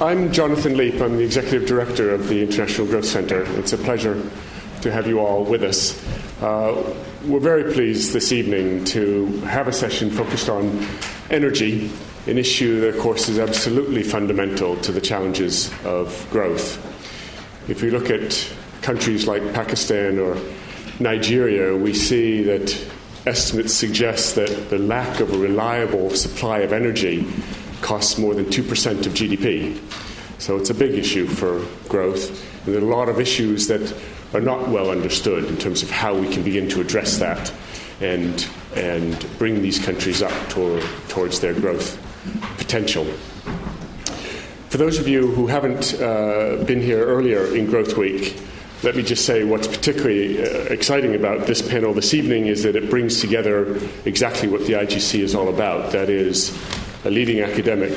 I'm Jonathan Leape. I'm the Executive Director of the International Growth Centre. It's a pleasure to have you all with us. Uh, we're very pleased this evening to have a session focused on energy, an issue that, of course, is absolutely fundamental to the challenges of growth. If we look at countries like Pakistan or Nigeria, we see that estimates suggest that the lack of a reliable supply of energy costs more than 2% of GDP. So it's a big issue for growth. And there are a lot of issues that are not well understood in terms of how we can begin to address that and, and bring these countries up toward, towards their growth potential. For those of you who haven't uh, been here earlier in Growth Week, let me just say what's particularly uh, exciting about this panel this evening is that it brings together exactly what the IGC is all about. That is, a leading academic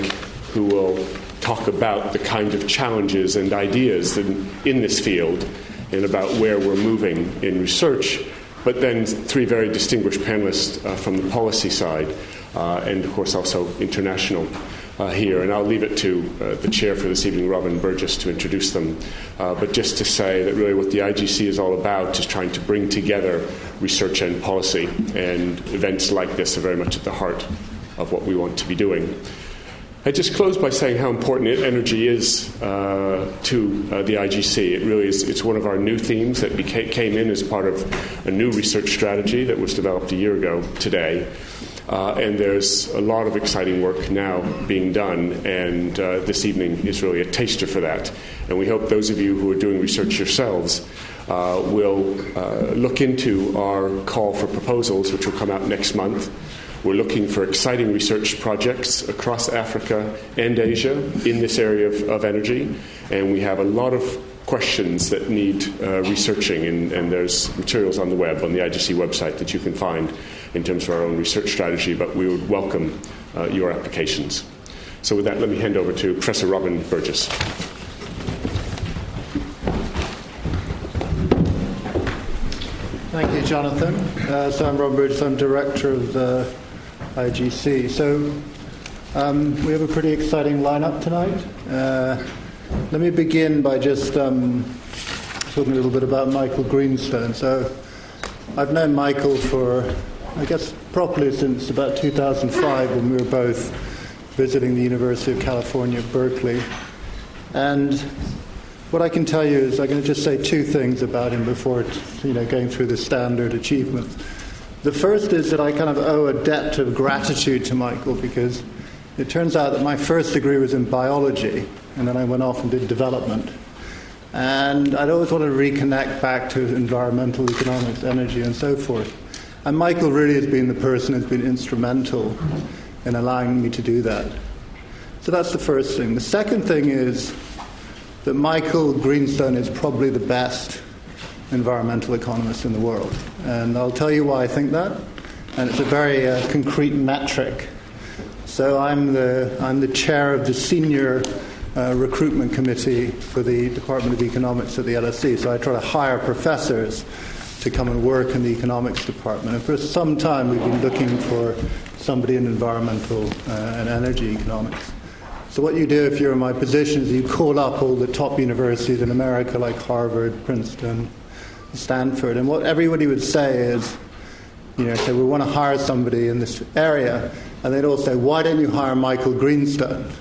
who will talk about the kind of challenges and ideas in, in this field and about where we're moving in research, but then three very distinguished panelists uh, from the policy side, uh, and of course also international uh, here, and I'll leave it to uh, the chair for this evening, Robin Burgess, to introduce them. Uh, but just to say that really what the IGC is all about is trying to bring together research and policy, and events like this are very much at the heart of what we want to be doing. I just close by saying how important energy is uh, to uh, the IGC. It really is. It's one of our new themes that came in as part of a new research strategy that was developed a year ago today. Uh, and there's a lot of exciting work now being done, and uh, this evening is really a taster for that. And we hope those of you who are doing research yourselves uh, will uh, look into our call for proposals, which will come out next month. We're looking for exciting research projects across Africa and Asia in this area of, of energy, and we have a lot of questions that need uh, researching, and, and, there's materials on the web, on the IGC website, that you can find in terms of our own research strategy, but we would welcome uh, your applications. So, with that, let me hand over to Professor Robin Burgess. Thank you, Jonathan. Uh, so, I'm Robin Burgess, I'm director of the IGC. So, um, we have a pretty exciting lineup tonight. Uh, let me begin by just um, talking a little bit about Michael Greenstone. So, I've known Michael for I guess, properly since about 2005 when we were both visiting the University of California, Berkeley. And what I can tell you is I'm going to just say two things about him before you know, going through the standard achievements. The first is that I kind of owe a debt of gratitude to Michael because it turns out that my first degree was in biology, and then I went off and did development. And I'd always want to reconnect back to environmental economics, energy, and so forth. And Michael really has been the person who's been instrumental in allowing me to do that. So that's the first thing. The second thing is that Michael Greenstone is probably the best environmental economists in the world. And I'll tell you why I think that. And it's a very uh, concrete metric. So I'm the, I'm the chair of the senior uh, recruitment committee for the Department of Economics at the LSE. So I try to hire professors to come and work in the economics department. And for some time, we've been looking for somebody in environmental uh, and energy economics. So, what you do if you're in my position is you call up all the top universities in America, like Harvard, Princeton, Stanford, and what everybody would say is, you know, say, we want to hire somebody in this area. And they'd all say, why don't you hire Michael Greenstone?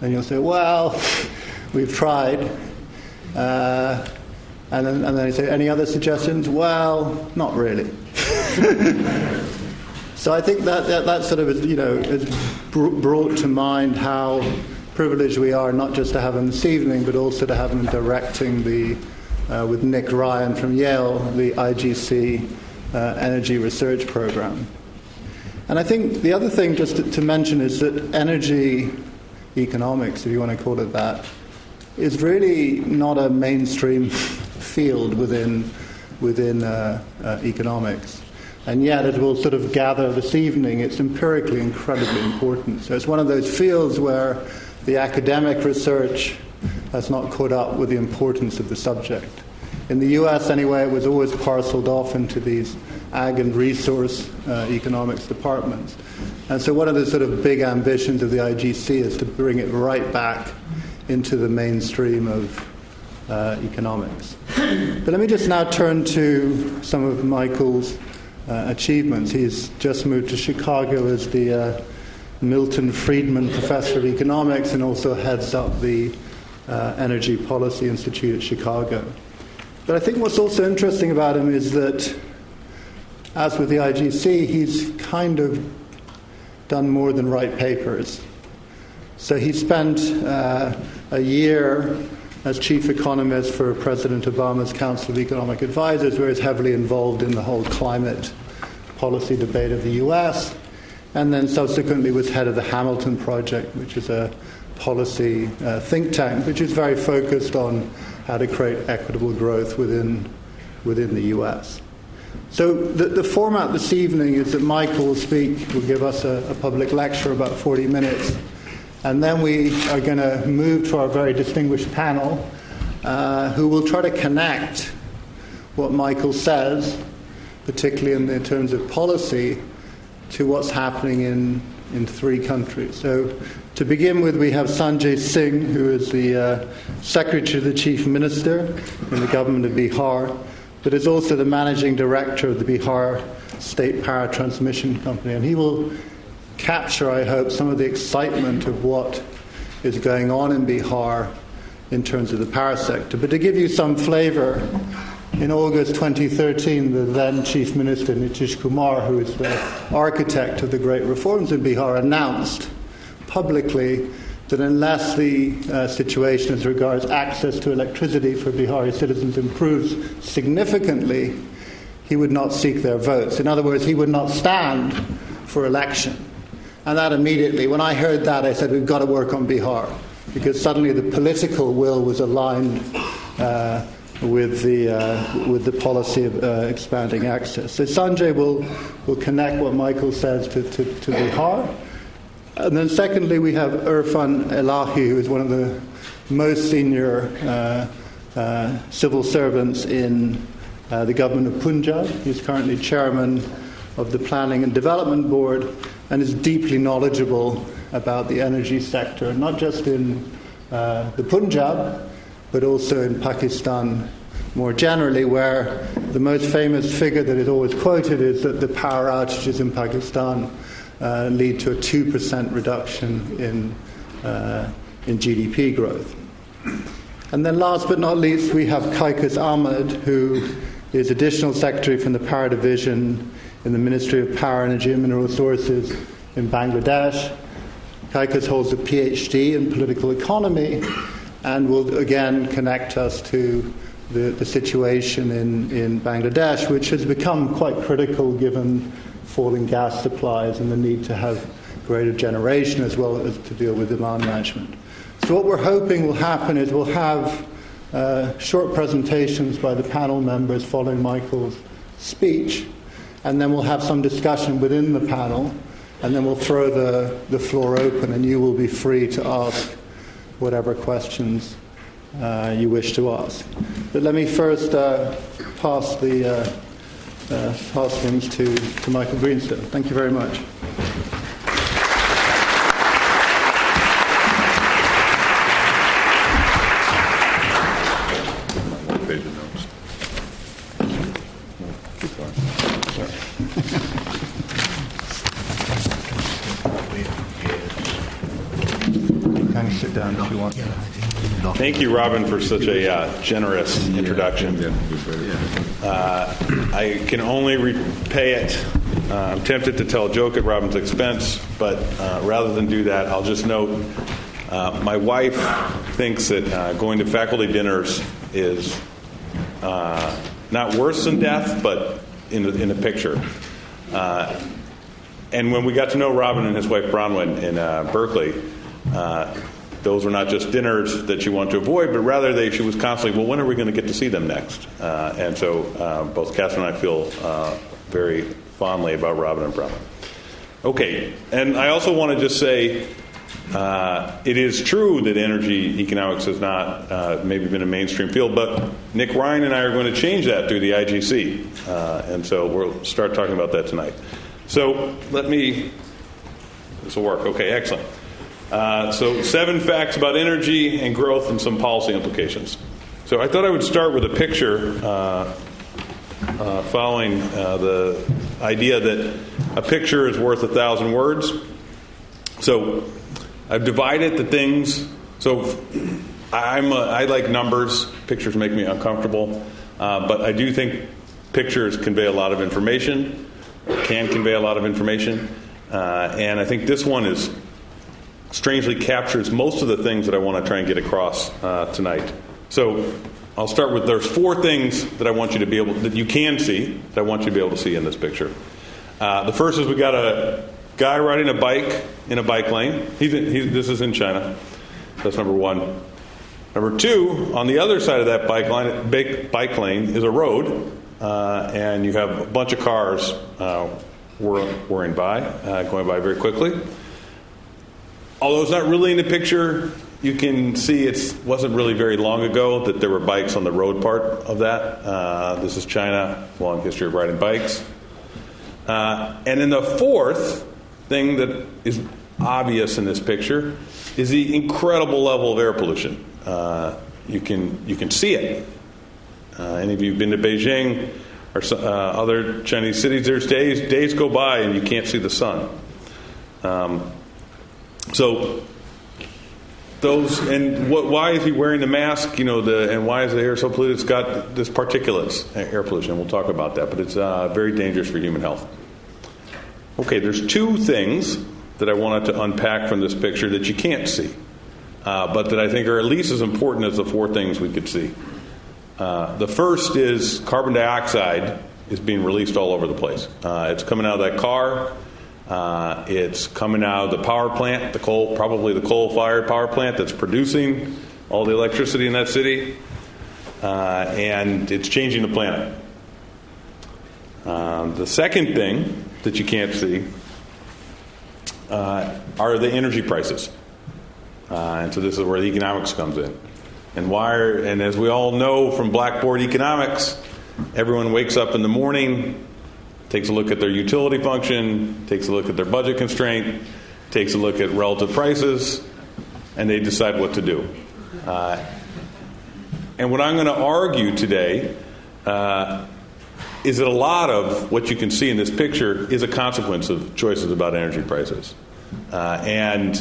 And you'll say, well, we've tried. Uh, and then, and then he said, Any other suggestions? Well, not really. so I think that, that, that sort of, you know, has brought to mind how privileged we are not just to have him this evening, but also to have him directing the, uh, with Nick Ryan from Yale, the IGC uh, Energy Research Program. And I think the other thing just to, to mention is that energy economics, if you want to call it that, is really not a mainstream field within, within uh, uh, economics. And yet, it will sort of gather this evening, it's empirically incredibly important. So, it's one of those fields where the academic research has not caught up with the importance of the subject. In the US, anyway, it was always parceled off into these ag and resource uh, economics departments. And so, one of the sort of big ambitions of the IGC is to bring it right back into the mainstream of uh, economics. But let me just now turn to some of Michael's uh, achievements. He's just moved to Chicago as the uh, Milton Friedman Professor of Economics and also heads up the uh, Energy Policy Institute at Chicago. But I think what's also interesting about him is that, as with the IGC, he's kind of done more than write papers. So he spent uh, a year as chief economist for President Obama's Council of Economic Advisors, where he's heavily involved in the whole climate policy debate of the US, and then subsequently was head of the Hamilton Project, which is a policy uh, think tank, which is very focused on how to create equitable growth within, within the US. So, the, the format this evening is that Michael will speak, will give us a, a public lecture about 40 minutes and then we are going to move to our very distinguished panel, uh, who will try to connect what Michael says, particularly in, in terms of policy, to what's happening in, in three countries. So, to begin with, we have Sanjay Singh, who is the uh, Secretary of the Chief Minister in the government of Bihar, but is also the Managing Director of the Bihar State Power Transmission Company. And he will capture, I hope, some of the excitement of what is going on in Bihar in terms of the power sector. But to give you some flavor, in August 2013, the then Chief Minister Nitish Kumar, who is the architect of the great reforms in Bihar, announced publicly that unless the uh, situation as regards access to electricity for Bihari citizens improves significantly, he would not seek their votes. In other words, he would not stand for election. And that immediately, when I heard that, I said, we've got to work on Bihar. Because suddenly the political will was aligned uh, with, the, uh, with the policy of uh, expanding access. So Sanjay will, will connect what Michael says to, to, to Bihar. And then, secondly, we have Irfan Elahi, who is one of the most senior uh, uh, civil servants in uh, the government of Punjab. He's currently chairman of the Planning and Development Board and is deeply knowledgeable about the energy sector, not just in uh, the Punjab, but also in Pakistan more generally, where the most famous figure that is always quoted is that the power outages in Pakistan uh, lead to a 2% reduction in, uh, in GDP growth. And then, last but not least, we have Kaikous Ahmed, who is Additional Secretary from the Power Division in the Ministry of Power, Energy and Mineral Resources in Bangladesh. Kaikous holds a PhD in political economy and will again connect us to the, the situation in, in Bangladesh, which has become quite critical given falling gas supplies and the need to have greater generation as well as to deal with demand management. So, what we're hoping will happen is we'll have uh, short presentations by the panel members following Michael's speech and then we'll have some discussion within the panel, and then we'll throw the, the floor open, and you will be free to ask whatever questions uh, you wish to ask. But let me first uh, pass the uh, uh pass things to, to Michael Greenstone. Thank you very much. Thank you, Robin, for such a uh, generous introduction. Uh, I can only repay it. Uh, I'm tempted to tell a joke at Robin's expense, but uh, rather than do that, I'll just note uh, my wife thinks that uh, going to faculty dinners is not worse than death, but in the, in the picture. and when we got to know Robin and his wife Bronwyn in Berkeley, those were not just dinners that you want to avoid, but rather they, she was constantly, well, when are we going to get to see them next? Uh, and so uh, both Catherine and I feel uh, very fondly about Robin and Bronwyn. Okay, and I also want to just say uh, it is true that energy economics has not uh, maybe been a mainstream field, but Nick Ryan and I are going to change that through the IGC. Uh, and so we'll start talking about that tonight. So let me, this will work. Okay, excellent. Uh, so, seven facts about energy and growth and some policy implications. So, I thought I would start with a picture uh, uh, following uh, the idea that a picture is worth a thousand words. So, I've divided the things. So, I'm a, I like numbers. Pictures make me uncomfortable, uh, but I do think pictures convey a lot of information, can convey a lot of information, uh, and I think this one is strangely captures most of the things that I want to try and get across uh, tonight. So I'll start with there's four things that I want you to be able that you can see that I want you to be able to see in this picture. Uh, the first is we got a guy riding a bike in a bike lane. He's, in, he's this is in China. That's number one. Number two, on the other side of that bike line, bike, bike lane is a road, uh, and you have a bunch of cars uh, whirring by, uh, going by very quickly. Although it's not really in the picture, you can see it wasn't really very long ago that there were bikes on the road part of that. Uh, this is China, long history of riding bikes. Uh, and then the fourth thing that is obvious in this picture is the incredible level of air pollution. Uh, you can you can see it. Uh, any of you have been to Beijing or uh, other Chinese cities? There's days days go by and you can't see the sun. Um, so those and what, why is he wearing the mask? You know, the, and why is the air so polluted? It's got this particulates, air pollution. We'll talk about that, but it's uh, very dangerous for human health. Okay, there's two things that I wanted to unpack from this picture that you can't see, uh, but that I think are at least as important as the four things we could see. Uh, the first is carbon dioxide is being released all over the place. Uh, it's coming out of that car. Uh, it's coming out of the power plant, the coal, probably the coal-fired power plant that's producing all the electricity in that city, uh, and it's changing the planet. Um, the second thing that you can't see uh, are the energy prices, uh, and so this is where the economics comes in. And why? Are, and as we all know from Blackboard economics, everyone wakes up in the morning takes a look at their utility function, takes a look at their budget constraint, takes a look at relative prices, and they decide what to do. Uh, and what I'm going to argue today uh, is that a lot of what you can see in this picture is a consequence of choices about energy prices. Uh, and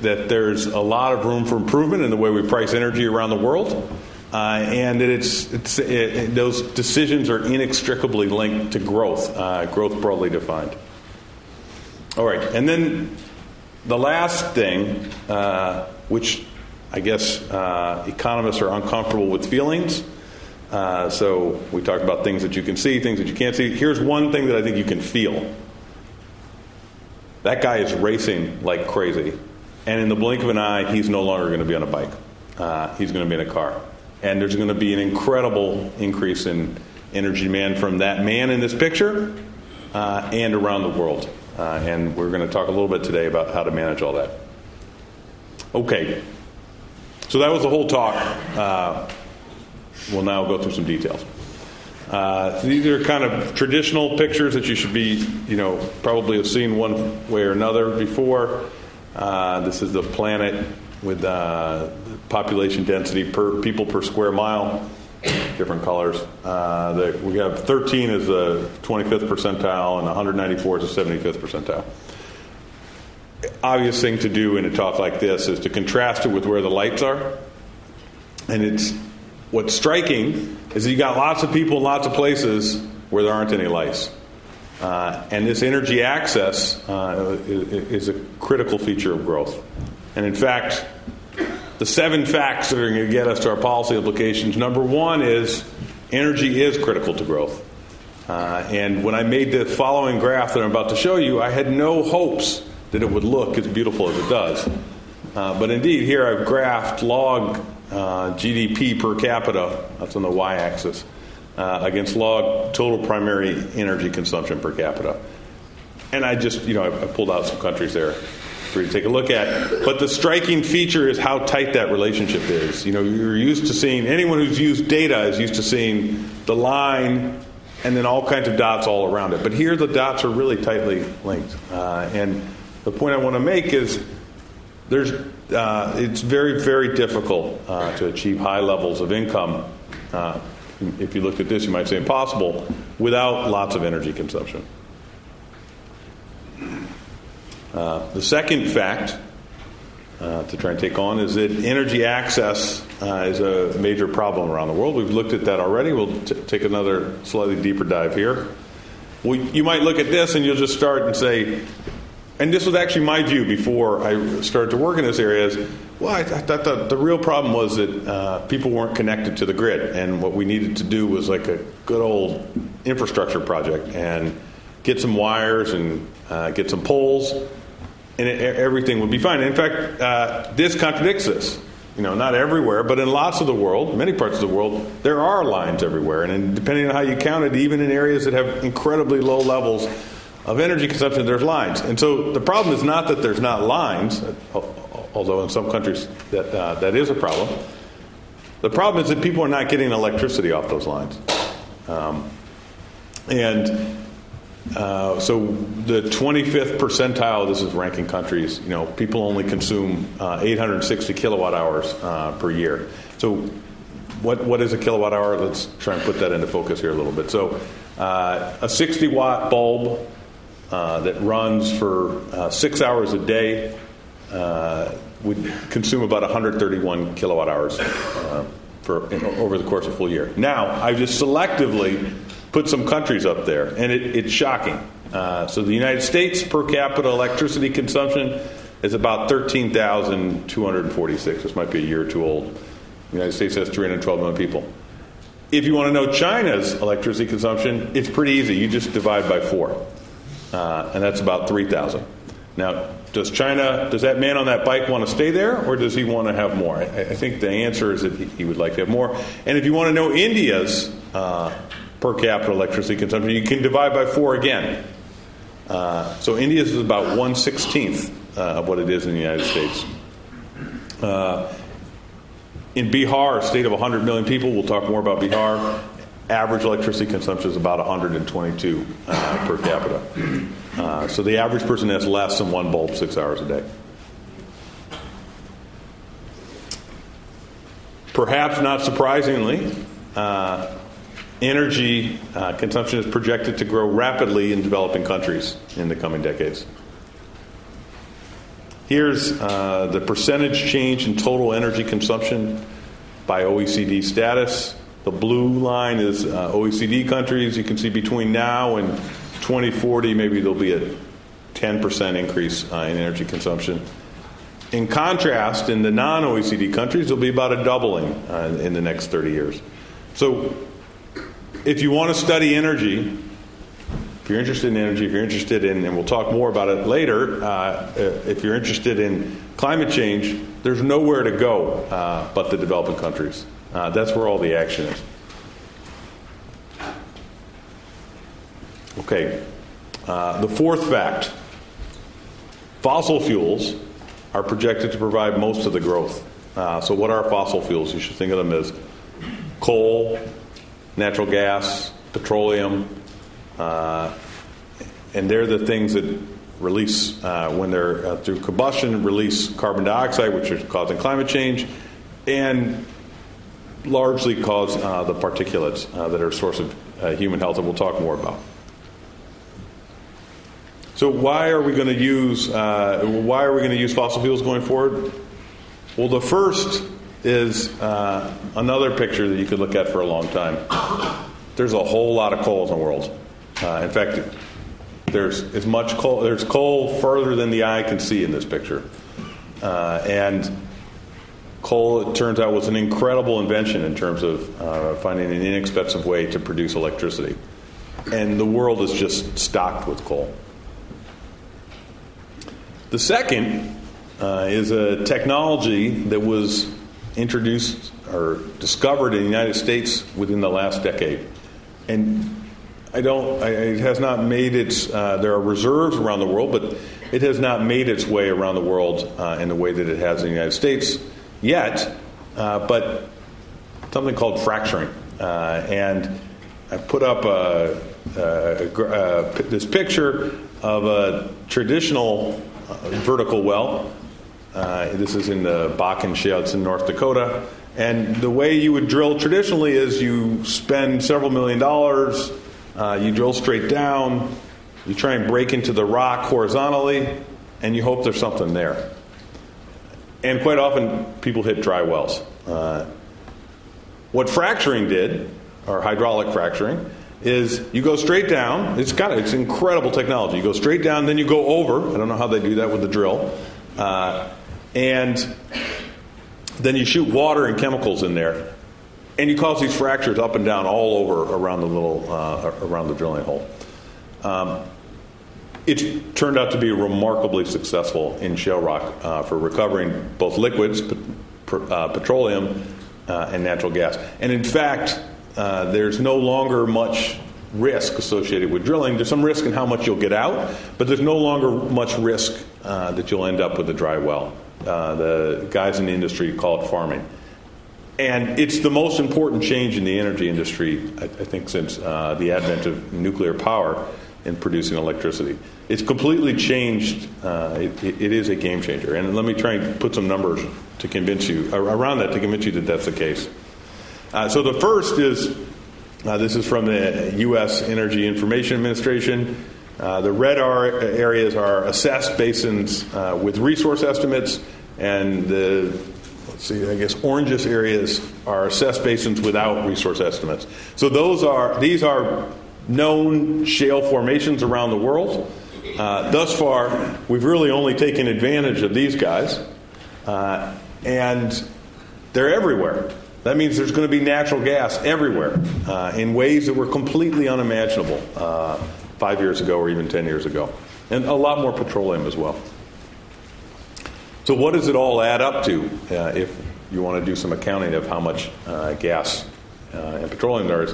that there's a lot of room for improvement in the way we price energy around the world. Uh, and that it's, it's it, those decisions are inextricably linked to growth, uh, growth broadly defined. All right, and then the last thing, uh, which I guess uh, economists are uncomfortable with feelings. Uh, so we talked about things that you can see, things that you can't see. Here's one thing that I think you can feel. That guy is racing like crazy, and in the blink of an eye, he's no longer going to be on a bike. Uh, he's going to be in a car and there's going to be an incredible increase in energy demand from that man in this picture uh, and around the world. Uh, and we're going to talk a little bit today about how to manage all that. Okay, so that was the whole talk. Uh, we'll now go through some details. Uh, these are kind of traditional pictures that you should be, you know, probably have seen one way or another before. Uh, this is the planet with uh, population density per people per square mile, different colors. Uh, the, we have 13 is the 25th percentile, and 194 is the 75th percentile. Obvious thing to do in a talk like this is to contrast it with where the lights are. And it's what's striking is that you got lots of people in lots of places where there aren't any lights. Uh, and this energy access uh, is, is, a critical feature of growth. And in fact, the seven facts that are going to get us to our policy implications number one is energy is critical to growth. Uh, and when I made the following graph that I'm about to show you, I had no hopes that it would look as beautiful as it does. Uh, but indeed, here I've graphed log uh, GDP per capita, that's on the y axis, uh, against log total primary energy consumption per capita. And I just, you know, I, I pulled out some countries there for you to take a look at. But the striking feature is how tight that relationship is. You know, you're used to seeing, anyone who's used data is used to seeing the line and then all kinds of dots all around it. But here the dots are really tightly linked. Uh, and the point I want to make is there's, uh, it's very, very difficult uh, to achieve high levels of income. Uh, if you looked at this, you might say impossible without lots of energy consumption. Uh, the second fact uh, to try and take on is that energy access uh, is a major problem around the world. We've looked at that already. We'll t- take another slightly deeper dive here. We, you might look at this and you'll just start and say, and this was actually my view before I started to work in this area is, well, I, I thought the, the, real problem was that uh, people weren't connected to the grid, and what we needed to do was like a good old infrastructure project and get some wires and uh, get some poles and it, everything would be fine. In fact, uh, this contradicts this. You know, not everywhere, but in lots of the world, many parts of the world, there are lines everywhere. And depending on how you count it, even in areas that have incredibly low levels of energy consumption, there's lines. And so the problem is not that there's not lines, although in some countries that, uh, that is a problem. The problem is that people are not getting electricity off those lines. Um, and uh, so the 25th percentile, this is ranking countries, you know, people only consume uh, 860 kilowatt hours uh, per year. So what, what is a kilowatt hour? Let's try and put that into focus here a little bit. So uh, a 60 watt bulb uh, that runs for six hours a day would consume about 131 kilowatt hours for, over the course of a full year. Now, I've just selectively put some countries up there, and it, it's shocking. Uh, so the United States per capita electricity consumption is about 13,246. This might be a year two old. The United States has 312 million people. If you want to know China's electricity consumption, it's pretty easy. You just divide by four, uh, and that's about 3,000. Now, does China, does that man on that bike want to stay there, or does he want to have more? I, I think the answer is that he, he, would like to have more. And if you want to know India's uh, per capita electricity consumption. You can divide by four again. Uh, so India's is about one sixteenth uh, of what it is in the United States. Uh, in Bihar, a state of 100 million people, we'll talk more about Bihar. Average electricity consumption is about 122 uh, per capita. Uh, so the average person has less than one bulb six hours a day. Perhaps not surprisingly, uh, energy uh, consumption is projected to grow rapidly in developing countries in the coming decades. Here's uh, the percentage change in total energy consumption by OECD status. The blue line is uh, OECD countries. You can see between now and 2040, maybe there'll be a 10% increase uh, in energy consumption. In contrast, in the non OECD countries, there'll be about a doubling uh, in the next 30 years. So if you want to study energy, if you're interested in energy, if you're interested in, and we'll talk more about it later, uh, if you're interested in climate change, there's nowhere to go uh, but the developing countries. Uh, that's where all the action is. Okay, uh, the fourth fact fossil fuels are projected to provide most of the growth. Uh, so, what are fossil fuels? You should think of them as coal, natural gas, petroleum, uh, and they're the things that release, uh, when they're uh, through combustion, release carbon dioxide, which is causing climate change, and largely cause uh, the particulates uh, that are a source of uh, human health, and we'll talk more about. So, why are we going to use why are we going to use fossil fuels going forward? Well, the first is uh, another picture that you could look at for a long time. There's a whole lot of coal in the world. Uh, in fact, there's as much coal. There's coal further than the eye can see in this picture, uh, and coal, it turns out, was an incredible invention in terms of uh, finding an inexpensive way to produce electricity. And the world is just stocked with coal. The second uh, is a technology that was introduced or discovered in the United States within the last decade. And I don't, it has not made its, uh, there are reserves around the world, but it has not made its way around the world uh, in the way that it has in the United States yet. Uh, but something called fracturing. Uh, and I put up a, this picture of a traditional uh, vertical well Uh, this is in the Bakken Shale. It's in North Dakota. And the way you would drill traditionally is you spend several million dollars, uh, you drill straight down, you try and break into the rock horizontally, and you hope there's something there. And quite often, people hit dry wells. Uh, what fracturing did, or hydraulic fracturing, is you go straight down. It's got it's incredible technology. You go straight down, then you go over. I don't know how they do that with the drill, uh, and then you shoot water and chemicals in there, and you cause these fractures up and down all over around the little uh, around the drilling hole. Um, it turned out to be remarkably successful in shale rock uh, for recovering both liquids, uh, petroleum, uh, and natural gas. And in fact, uh, there's no longer much risk associated with drilling. There's some risk in how much you'll get out, but there's no longer much risk uh, that you'll end up with a dry well. Uh, the guys in the industry call it farming. And it's the most important change in the energy industry, I, I think, since uh, the advent of nuclear power in producing electricity. It's completely changed. Uh, it, it is a game changer. And let me try and put some numbers to convince you, around that, to convince you that that's the case. Uh, so the first is uh, this is from the U.S. Energy Information Administration. Uh, the red areas are assessed basins uh, with resource estimates, and the let's see, I guess orangish areas are assessed basins without resource estimates. So those are these are known shale formations around the world. Uh, thus far, we've really only taken advantage of these guys, uh, and they're everywhere. That means there's going to be natural gas everywhere uh, in ways that were completely unimaginable five years ago or even 10 years ago. And a lot more petroleum as well. So, what does it all add up to uh, if you want to do some accounting of how much uh, gas uh, and petroleum there is?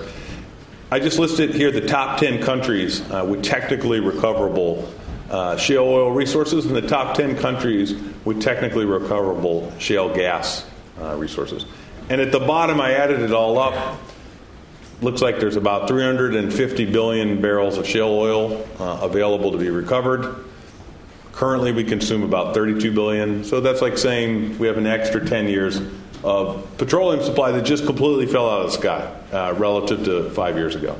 I just listed here the top 10 countries uh, with technically recoverable shale oil resources and the top 10 countries with technically recoverable shale gas resources. And at the bottom, I added it all up. Looks like there's about 350 billion barrels of shale oil uh, available to be recovered. Currently, we consume about 32 billion. So that's like saying we have an extra 10 years of petroleum supply that just completely fell out of the sky uh, relative to five years ago.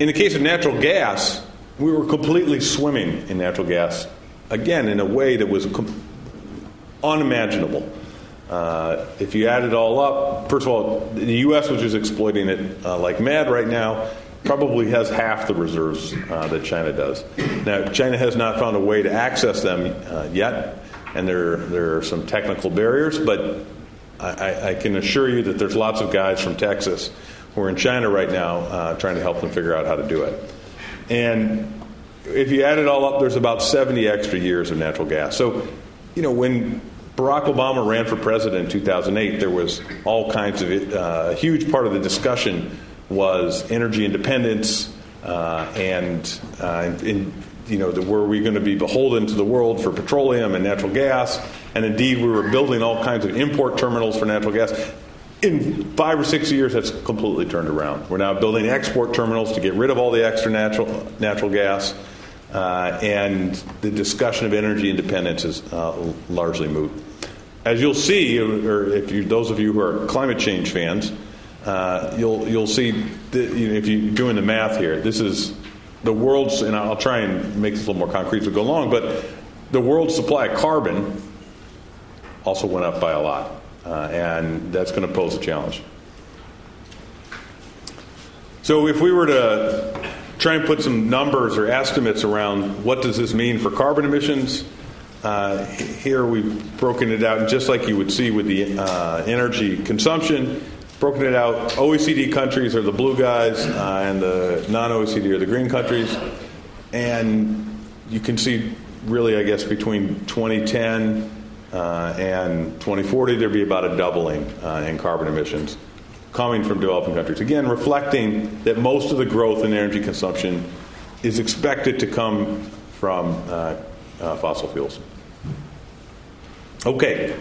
In the case of natural gas, we were completely swimming in natural gas, again, in a way that was com- unimaginable. Uh, if you add it all up, first of all, the U.S., which is exploiting it uh, like mad right now, probably has half the reserves uh, that China does. Now, China has not found a way to access them uh, yet, and there, there are some technical barriers, but I, I, can assure you that there's lots of guys from Texas who are in China right now uh, trying to help them figure out how to do it. And if you add it all up, there's about 70 extra years of natural gas. So, you know, when Barack Obama ran for president in 2008, there was all kinds of uh, a huge part of the discussion was energy independence uh, and, uh, you know, the, were we going to be beholden to the world for petroleum and natural gas? And indeed, we were building all kinds of import terminals for natural gas. In five or six years, that's completely turned around. We're now building export terminals to get rid of all the extra natural natural gas. Uh, and the discussion of energy independence is uh, largely moot. As you'll see, or if you, those of you who are climate change fans, uh, you'll you'll see that, you know, if you're doing the math here, this is the world's, and I'll try and make this a little more concrete as we go along, but the world's supply of carbon also went up by a lot, uh, and that's going to pose a challenge. So if we were to try and put some numbers or estimates around what does this mean for carbon emissions. Uh, here we've broken it out, just like you would see with the uh, energy consumption, broken it out. OECD countries are the blue guys, uh, and the non-OECD are the green countries. And you can see, really, I guess, between 2010 uh, and 2040, there'd be about a doubling uh, in carbon emissions coming from developing countries. Again, reflecting that most of the growth in energy consumption is expected to come from uh, uh, fossil fuels. Okay,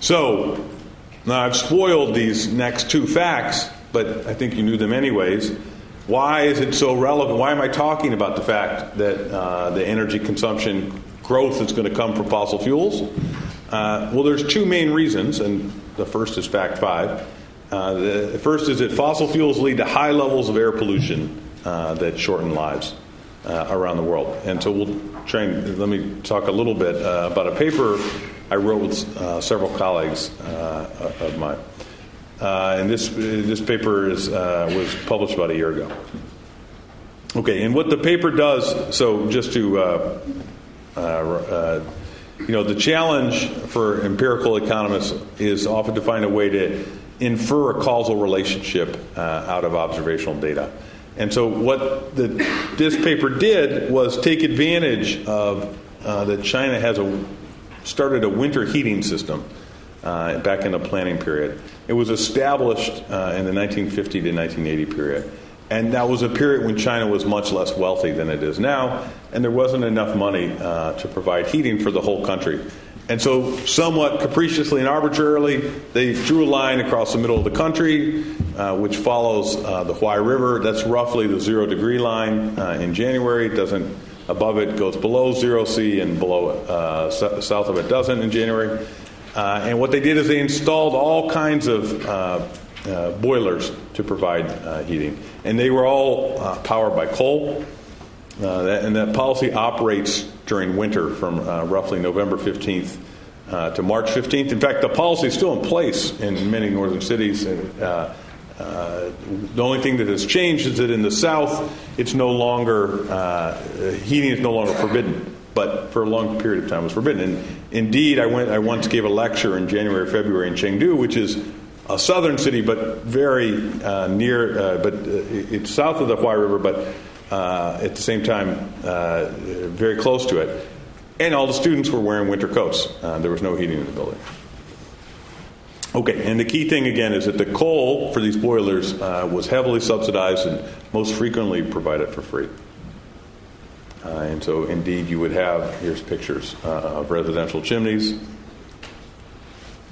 so now I've spoiled these next two facts, but I think you knew them anyways. Why is it so relevant? Why am I talking about the fact that uh, the energy consumption growth that's going to come from fossil fuels? Uh, well, there's two main reasons, and the first is fact five. Uh, the first is that fossil fuels lead to high levels of air pollution uh, that shorten lives uh, around the world. And so we'll try and let me talk a little bit uh, about a paper I wrote with uh, several colleagues of mine. and this, this paper is, was published about a year ago. Okay, and what the paper does, so just to, uh, uh, you know, the challenge for empirical economists is often to find a way to infer a causal relationship uh, out of observational data. And so, what the, this paper did was take advantage of uh, that China has a, started a winter heating system uh, back in the planning period. It was established uh, in the 1950 to 1980 period. And that was a period when China was much less wealthy than it is now, and there wasn't enough money uh, to provide heating for the whole country. And so, somewhat capriciously and arbitrarily, they drew a line across the middle of the country, uh, which follows uh, the Huai River. That's roughly the zero degree line uh, in January. It doesn't above it goes below zero C, and below uh, south of it doesn't in January. Uh, and what they did is they installed all kinds of uh, boilers to provide heating, and they were all powered by coal. That, and that policy operates during winter from uh, roughly November 15th uh, to March 15th. In fact, the policy is still in place in many northern cities. And, uh, uh, the only thing that has changed is that in the South, it's no longer uh, heating is no longer forbidden, but for a long period of time was forbidden. And indeed, I went. I once gave a lecture in January, February in Chengdu, which is a southern city, but very uh, near. Uh, but it's south of the Huai River, but uh, at the same time, uh, very close to it. And all the students were wearing winter coats. Uh, there was no heating in the building. Okay, and the key thing again is that the coal for these boilers uh, was heavily subsidized and most frequently provided for free. Uh, and so, indeed, you would have here's pictures uh, of residential chimneys.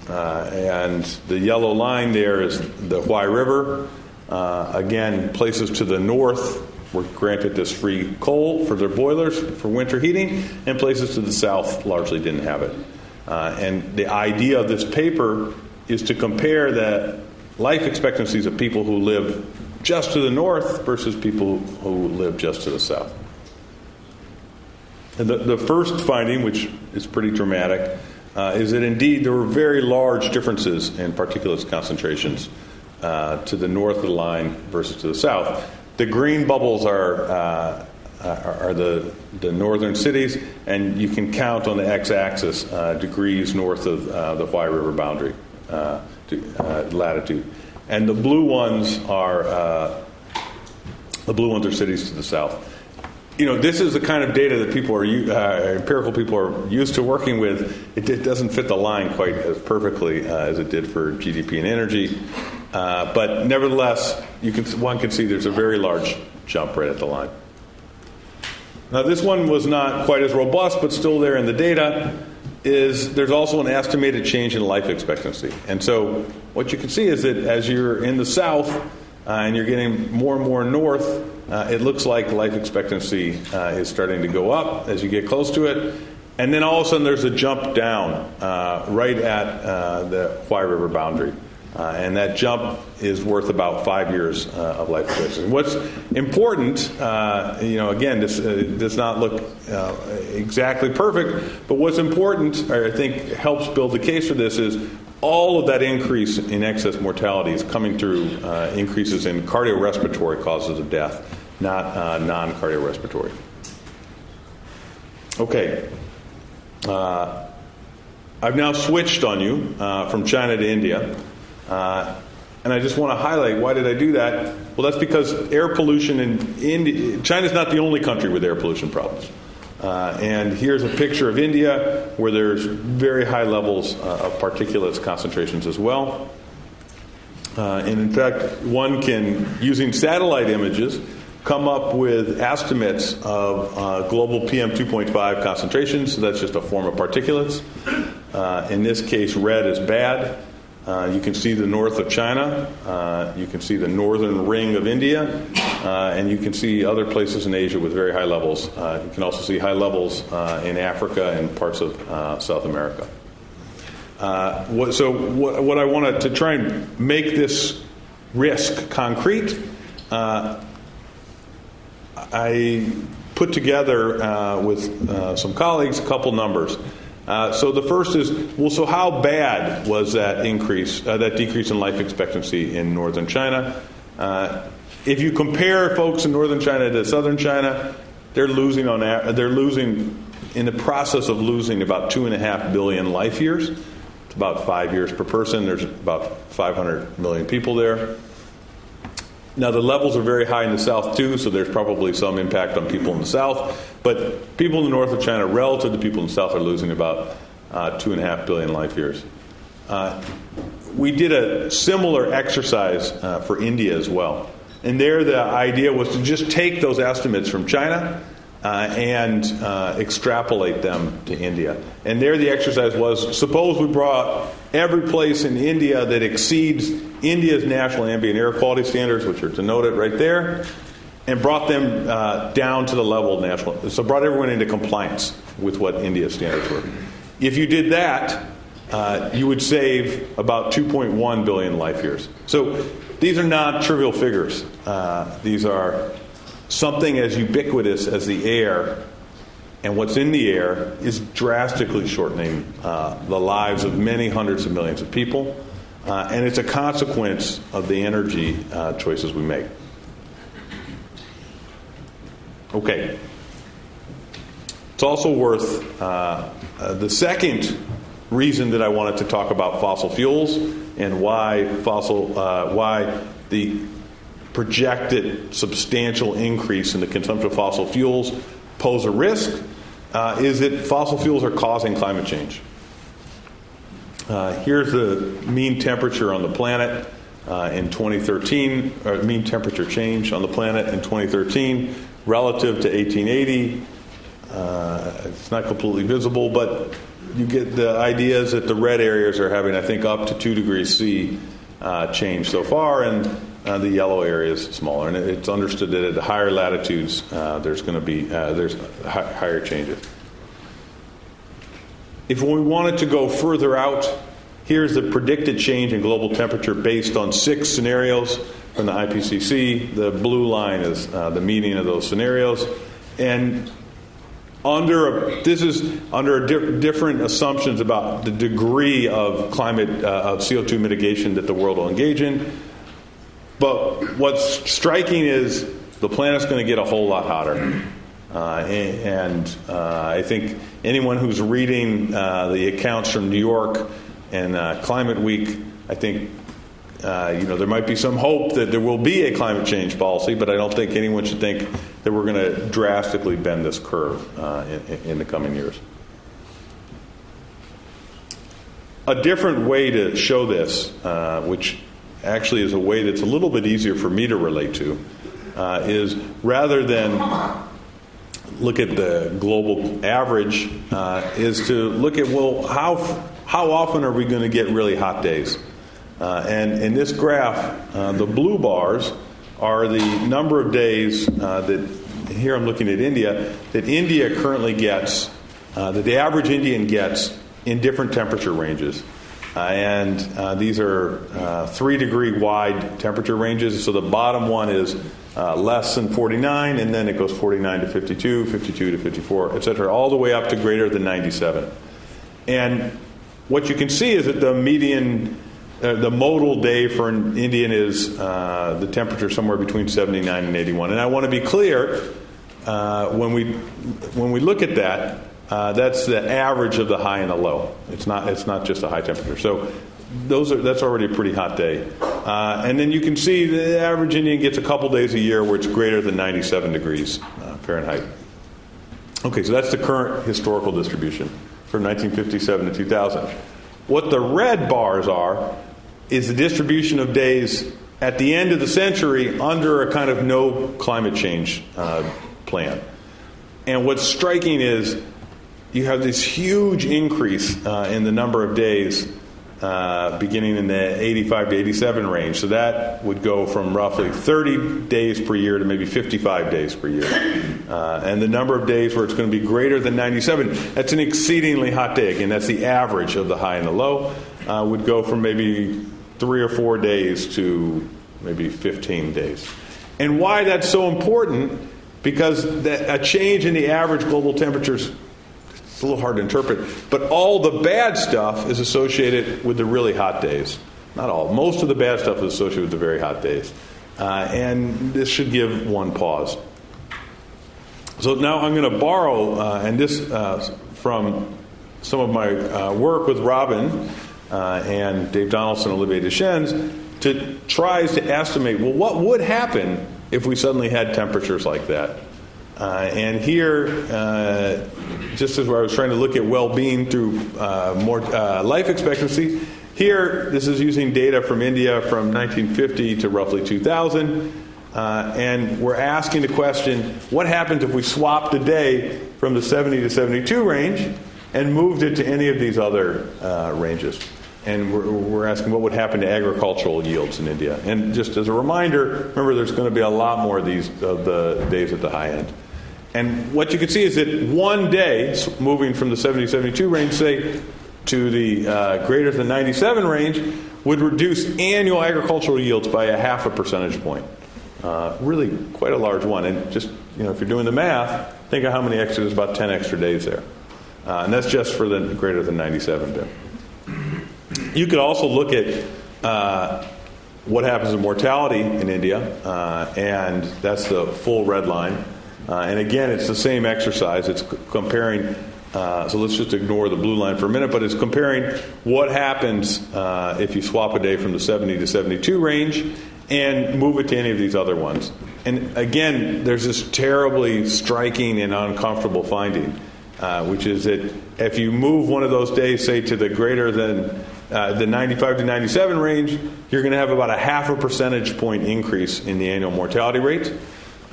and the yellow line there is the Huai River. again, places to the north were granted this free coal for their boilers for winter heating, and places to the south largely didn't have it. Uh, and the idea of this paper is to compare the life expectancies of people who live just to the north versus people who live just to the south. And the, the first finding, which is pretty dramatic, uh, is that indeed there were very large differences in particulates concentrations uh, to the north of the line versus to the south. The green bubbles are, uh, are the, the northern cities, and you can count on the x axis uh, degrees north of uh, the Huai River boundary uh, to, uh, latitude. And the blue ones are uh, the blue ones are cities to the south you know, this is the kind of data that people are empirical people are used to working with. It, it, doesn't fit the line quite as perfectly as it did for GDP and energy, uh, but nevertheless, you can one can see there's a very large jump right at the line. Now, this one was not quite as robust, but still there in the data. Is there's also an estimated change in life expectancy, and so what you can see is that as you're in the south uh, and you're getting more and more north, uh, it looks like life expectancy uh, is starting to go up as you get close to it. And then all of a sudden, there's a jump down uh, right at uh, the Huai River boundary. Uh, and that jump is worth about five years uh, of life expectancy. What's important, you know, again, this does not look exactly perfect, but what's important, or I think helps build the case for this, is all of that increase in excess mortality is coming through uh, increases in cardiorespiratory causes of death, not uh, non cardiorespiratory. Okay. Uh, I've now switched on you uh, from China to India. Uh, and I just want to highlight why did I do that? Well, that's because air pollution in India, China's not the only country with air pollution problems. Uh, and here's a picture of India where there's very high levels uh, of particulates concentrations as well. Uh, and in fact, one can, using satellite images, come up with estimates of uh, global PM 2.5 concentrations. So that's just a form of particulates. Uh, in this case, red is bad. Uh, you can see the north of China. Uh, you can see the northern ring of India. Uh, and you can see other places in Asia with very high levels. Uh, you can also see high levels uh, in Africa and parts of uh, South America. What, so, what, what, I wanted to try and make this risk concrete, I put together with some colleagues a couple numbers. Uh, so the first is well, so how bad was that increase, uh, that decrease in life expectancy in northern China? Uh, if you compare folks in northern China to southern China, they're losing on they're losing in the process of losing about two and a half billion life years. It's about five years per person. There's about 500 million people there. Now, the levels are very high in the south, too, so there's probably some impact on people in the south. But people in the north of China, relative to people in the south, are losing about uh, two and a half billion life years. Uh, we did a similar exercise uh, for India as well. And there, the idea was to just take those estimates from China uh, and uh, extrapolate them to India. And there, the exercise was suppose we brought every place in India that exceeds India's national ambient air quality standards, which are denoted right there, and brought them uh, down to the level of national. So, brought everyone into compliance with what India's standards were. If you did that, uh, you would save about 2.1 billion life years. So, these are not trivial figures. Uh, these are something as ubiquitous as the air and what's in the air is drastically shortening uh, the lives of many hundreds of millions of people. Uh, and it's a consequence of the energy uh, choices we make. Okay. It's also worth uh, uh, the second reason that I wanted to talk about fossil fuels and why fossil uh, why the projected substantial increase in the consumption of fossil fuels pose a risk uh, is that fossil fuels are causing climate change. Uh, here's the mean temperature on the planet uh, in 2013, or mean temperature change on the planet in 2013 relative to 1880. Uh, it's not completely visible, but you get the idea that the red areas are having, I think, up to 2 degrees C uh, change so far, and uh, the yellow area is smaller, and it's understood that at higher latitudes uh, there's going to be there's hi- higher changes. If we wanted to go further out, here's the predicted change in global temperature based on six scenarios from the IPCC. The blue line is uh, the meaning of those scenarios, and under a, this is under di- different assumptions about the degree of climate uh, of CO2 mitigation that the world will engage in. But what's striking is the planet's going to get a whole lot hotter. Uh, and uh, I think anyone who's reading uh, the accounts from New York and uh, Climate Week, I think uh, you know there might be some hope that there will be a climate change policy, but I don't think anyone should think that we're going to drastically bend this curve uh, in, in the coming years. A different way to show this, which actually is a way that's a little bit easier for me to relate to, is rather than look at the global average, uh, is to look at well how how often are we going to get really hot days? Uh, and in this graph, uh, the blue bars are the number of days uh, that here I'm looking at India that India currently gets uh, that the average Indian gets in different temperature ranges. Uh, and uh, these are uh, three degree wide temperature ranges. So the bottom one is uh, less than 49, and then it goes 49 to 52, 52 to 54, et cetera, all the way up to greater than 97. And what you can see is that the median, uh, the modal day for an Indian is uh, the temperature somewhere between 79 and 81. And I want to be clear when, we, when we look at that, uh, that's the average of the high and the low. It's not, it's not just a high temperature. So those are, that's already a pretty hot day. Uh, and then you can see the average Indian gets a couple days a year where it's greater than 97 degrees uh, Fahrenheit. Okay, so that's the current historical distribution from 1957 to 2000. What the red bars are is the distribution of days at the end of the century under a kind of no climate change uh, plan. And what's striking is you have this huge increase uh, in the number of days uh, beginning in the 85 to 87 range. So that would go from roughly 30 days per year to maybe 55 days per year. Uh, and the number of days where it's going to be greater than 97, that's an exceedingly hot day. Again, that's the average of the high and the low, uh, would go from maybe three or four days to maybe 15 days. And why that's so important, because a change in the average global temperatures it's a little hard to interpret, but all the bad stuff is associated with the really hot days. Not all. Most of the bad stuff is associated with the very hot days. Uh, and this should give one pause. So now I'm going to borrow, uh, and this uh, from some of my uh, work with Robin uh, and Dave Donaldson and Olivier Deschênes, to tries to estimate well, what would happen if we suddenly had temperatures like that? Uh, and here, uh, just as I was trying to look at well-being through uh, more uh, life expectancy, here this is using data from India from 1950 to roughly 2000, uh, and we're asking the question: What happens if we swap the day from the 70 to 72 range and moved it to any of these other uh, ranges? and we're, we're, asking what would happen to agricultural yields in India. And just as a reminder, remember there's going to be a lot more of these of the days at the high end. And what you can see is that one day, moving from the 70 72 range, say, to the uh, greater than 97 range, would reduce annual agricultural yields by a half a percentage point. Uh, really quite a large one. And just, you know, if you're doing the math, think of how many extra, there's about 10 extra days there. Uh, and that's just for the greater than 97 bit. You could also look at uh, what happens in mortality in India, uh, and that's the full red line. Uh, and again, it's the same exercise. It's comparing. Uh, so let's just ignore the blue line for a minute, but it's comparing what happens uh, if you swap a day from the 70 to 72 range and move it to any of these other ones. And again, there's this terribly striking and uncomfortable finding, uh, which is that if you move one of those days, say, to the greater than uh, the 95 to 97 range, you're going to have about a half a percentage point increase in the annual mortality rate.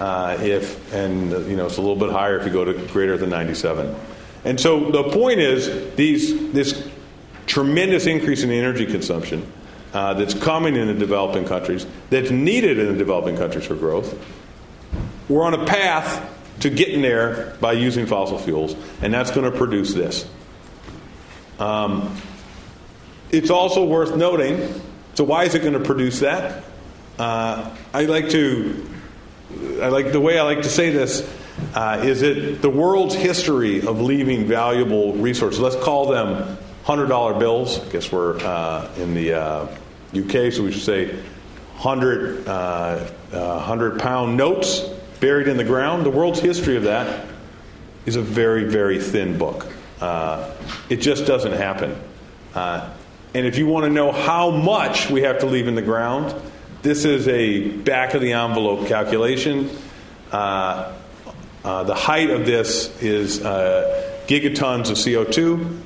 Uh, if and you know it's a little bit higher if you go to greater than 97. And so the point is these this tremendous increase in energy consumption uh, that's coming in the developing countries, that's needed in the developing countries for growth. We're on a path to getting there by using fossil fuels, and that's going to produce this. Um, it's also worth noting. So why is it going to produce that? Uh, I like to I like the way I like to say this uh, is it the world's history of leaving valuable resources. Let's call them hundred dollar bills. I guess we're uh, in the uh, UK, so we should say hundred uh, uh, hundred pound notes buried in the ground. The world's history of that is a very very thin book. Uh, it just doesn't happen. and if you want to know how much we have to leave in the ground this is a back of the envelope calculation. Uh, uh, the height of this is uh, gigatons of CO2.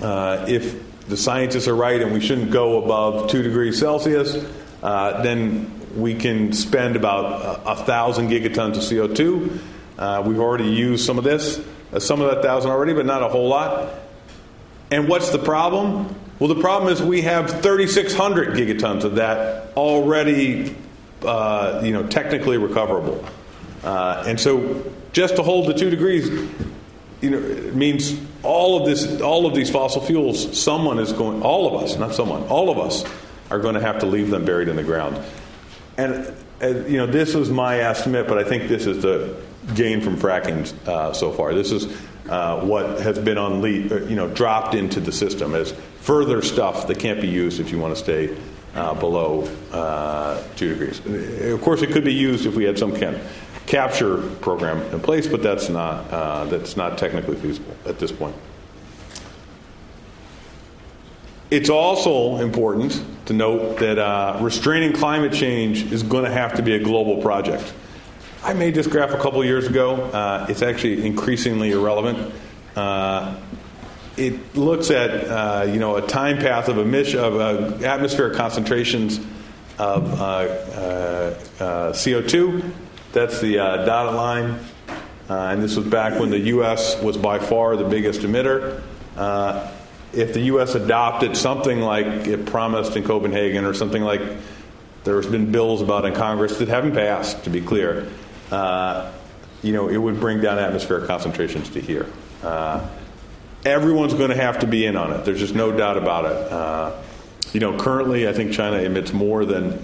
Uh, if the scientists are right and we shouldn't go above 2 degrees Celsius, uh, then we can spend about a, a thousand gigatons of CO2. Uh, we've already used some of this, some of that thousand already, but not a whole lot. And what's the problem? Well, the problem is we have 3,600 gigatons of that already, uh, you know, technically recoverable. Uh, and so, just to hold the two degrees, you know, it means all of this, all of these fossil fuels. Someone is going, all of us, not someone, all of us are going to have to leave them buried in the ground. And, you know, this was my estimate, but I think this is the gain from fracking uh, so far. This is uh, what has been unleashed, uh, you know, dropped into the system as further stuff that can't be used if you want to stay uh, below uh, two degrees. Of course, it could be used if we had some kind of capture program in place, but that's not uh, that's not technically feasible at this point. It's also important to note that uh, restraining climate change is going to have to be a global project. I made this graph a couple years ago. Uh, it's actually increasingly irrelevant. Uh, it looks at uh, you know a time path of emission of uh, atmospheric concentrations of uh, uh, CO2. That's the dotted line, and this was back when the U.S. was by far the biggest emitter. if the U.S. adopted something like it promised in Copenhagen or something like there's been bills about in Congress that haven't passed, to be clear, uh, you know, it would bring down atmospheric concentrations to here. Uh, everyone's going to have to be in on it. There's just no doubt about it. Uh, you know, currently, I think China emits more than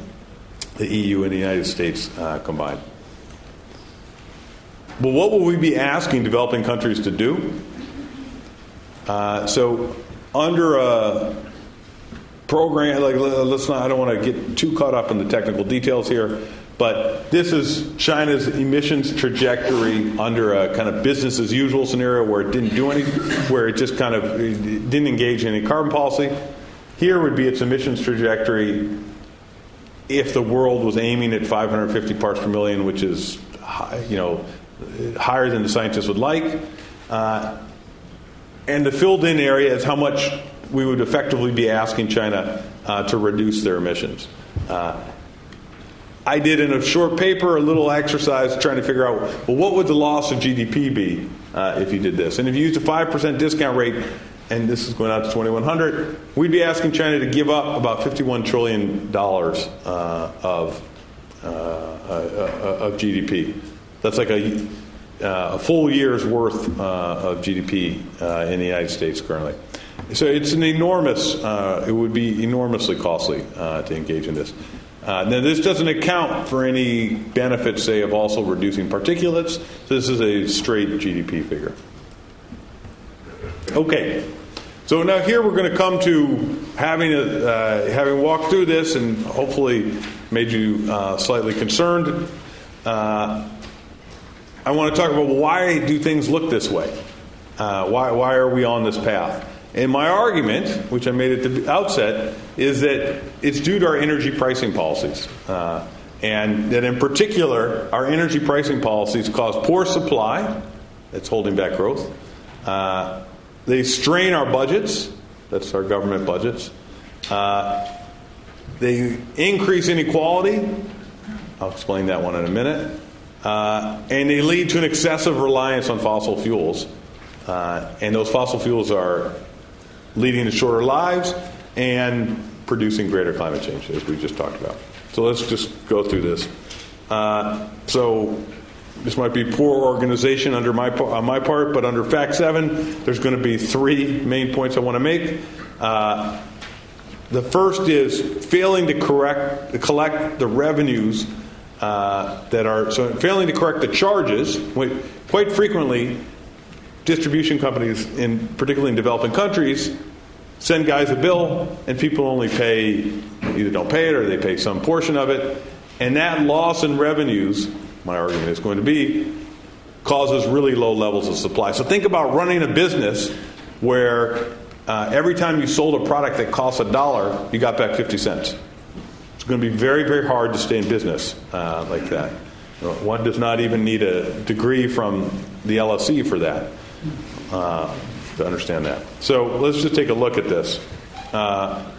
the EU and the United States uh, combined. Well, what will we be asking developing countries to do? Uh, so, under a program, like let's not, I don't want to get too caught up in the technical details here, but this is China's emissions trajectory under a kind of business as usual scenario where it didn't do any, where it just kind of didn't engage in any carbon policy. Here would be its emissions trajectory if the world was aiming at 550 parts per million, which is, you know, higher than the scientists would like. Uh, and the filled in area is how much we would effectively be asking China uh, to reduce their emissions. Uh, I did in a short paper a little exercise trying to figure out well, what would the loss of GDP be uh, if you did this? And if you used a 5% discount rate, and this is going out to 2100, we'd be asking China to give up about $51 trillion uh, of, uh, uh, of GDP. That's like a, uh, a full year's worth uh, of GDP uh, in the United States currently. So it's an enormous, uh, it would be enormously costly uh, to engage in this. Uh, now, this doesn't account for any benefits, say, of also reducing particulates. So this is a straight GDP figure. Okay, so now here we're going to come to having a, uh, having walked through this and hopefully made you uh, slightly concerned. Uh, I want to talk about why do things look this way? Uh, why, why are we on this path? And my argument, which I made at the outset, is that it's due to our energy pricing policies. Uh, and that in particular, our energy pricing policies cause poor supply, that's holding back growth. Uh, they strain our budgets, that's our government budgets. Uh, they increase inequality, I'll explain that one in a minute. Uh, and they lead to an excessive reliance on fossil fuels. Uh, and those fossil fuels are leading to shorter lives and producing greater climate change, as we just talked about. So let's just go through this. Uh, so this might be poor organization under my on my part, but under Fact Seven, there's going to be three main points I want to make. Uh, the first is failing to correct collect the revenues uh, that are so failing to correct the charges. Quite frequently, distribution companies, in particularly in developing countries, send guys a bill, and people only pay either don't pay it or they pay some portion of it, and that loss in revenues, my argument is going to be, causes really low levels of supply. So think about running a business where uh, every time you sold a product that costs a dollar, you got back 50 cents It's going to be very, very hard to stay in business uh, like that. One does not even need a degree from the LSE for that, uh, to understand that. So let's just take a look at this. Uh,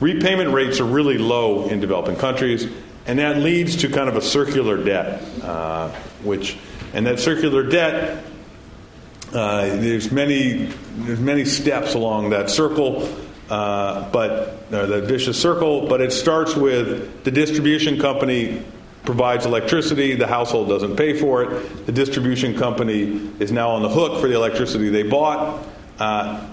repayment rates are really low in developing countries, and that leads to kind of a circular debt, uh, which, and that circular debt, uh, there's many, there's many steps along that circle. Uh, but the vicious circle. But it starts with the distribution company provides electricity, the household doesn't pay for it. The distribution company is now on the hook for the electricity they bought. Uh,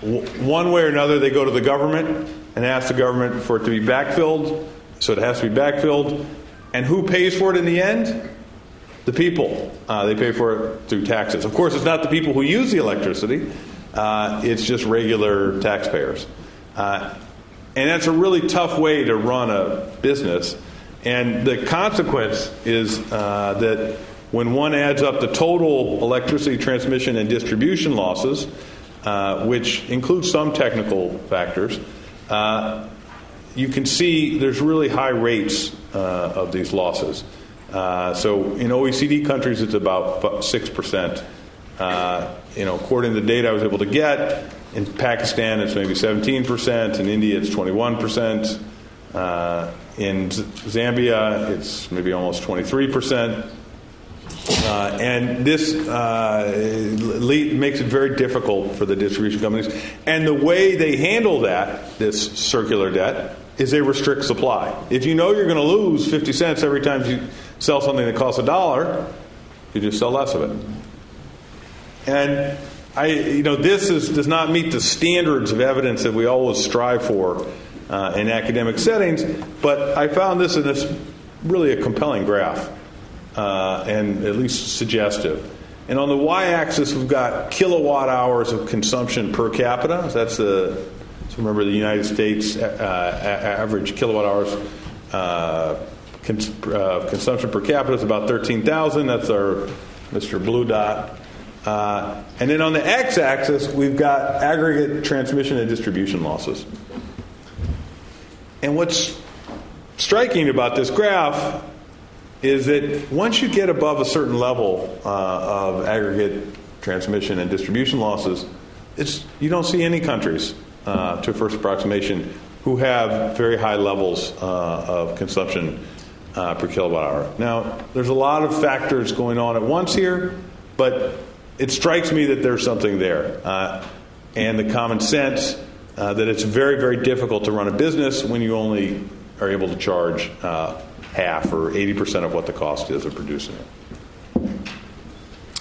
w- one way or another, they go to the government and ask the government for it to be backfilled. So it has to be backfilled. And who pays for it in the end? The people. Uh, they pay for it through taxes. Of course, it's not the people who use the electricity. Uh, it's just regular taxpayers. Uh, and that's a really tough way to run a business. And the consequence is uh, that when one adds up the total electricity transmission and distribution losses, uh, which includes some technical factors, uh, you can see there's really high rates uh, of these losses. Uh, so in OECD countries, it's about 6%. Uh, you know, according to the data I was able to get, in Pakistan, it's maybe 17%. In India, it's 21%. Uh, in Zambia, it's maybe almost 23%. Uh, and this uh, makes it very difficult for the distribution companies. And the way they handle that, this circular debt, is they restrict supply. If you know you're going to lose 50 cents every time you sell something that costs a dollar, you just sell less of it. And I, you know, this is, does not meet the standards of evidence that we always strive for uh, in academic settings, but I found this in this really a compelling graph uh, and at least suggestive. And on the y-axis, we've got kilowatt hours of consumption per capita. That's the so remember the United States uh, average kilowatt hours uh, cons- uh, consumption per capita is about 13,000. That's our Mr. Blue Dot. Uh, and then on the x-axis, we've got aggregate transmission and distribution losses. And what's striking about this graph is that once you get above a certain level uh, of aggregate transmission and distribution losses, it's, you don't see any countries, uh, to first approximation, who have very high levels uh, of consumption uh, per kilowatt hour. Now, there's a lot of factors going on at once here, but it strikes me that there's something there. Uh, and the common sense uh, that it's very, very difficult to run a business when you only are able to charge half or 80% of what the cost is of producing it.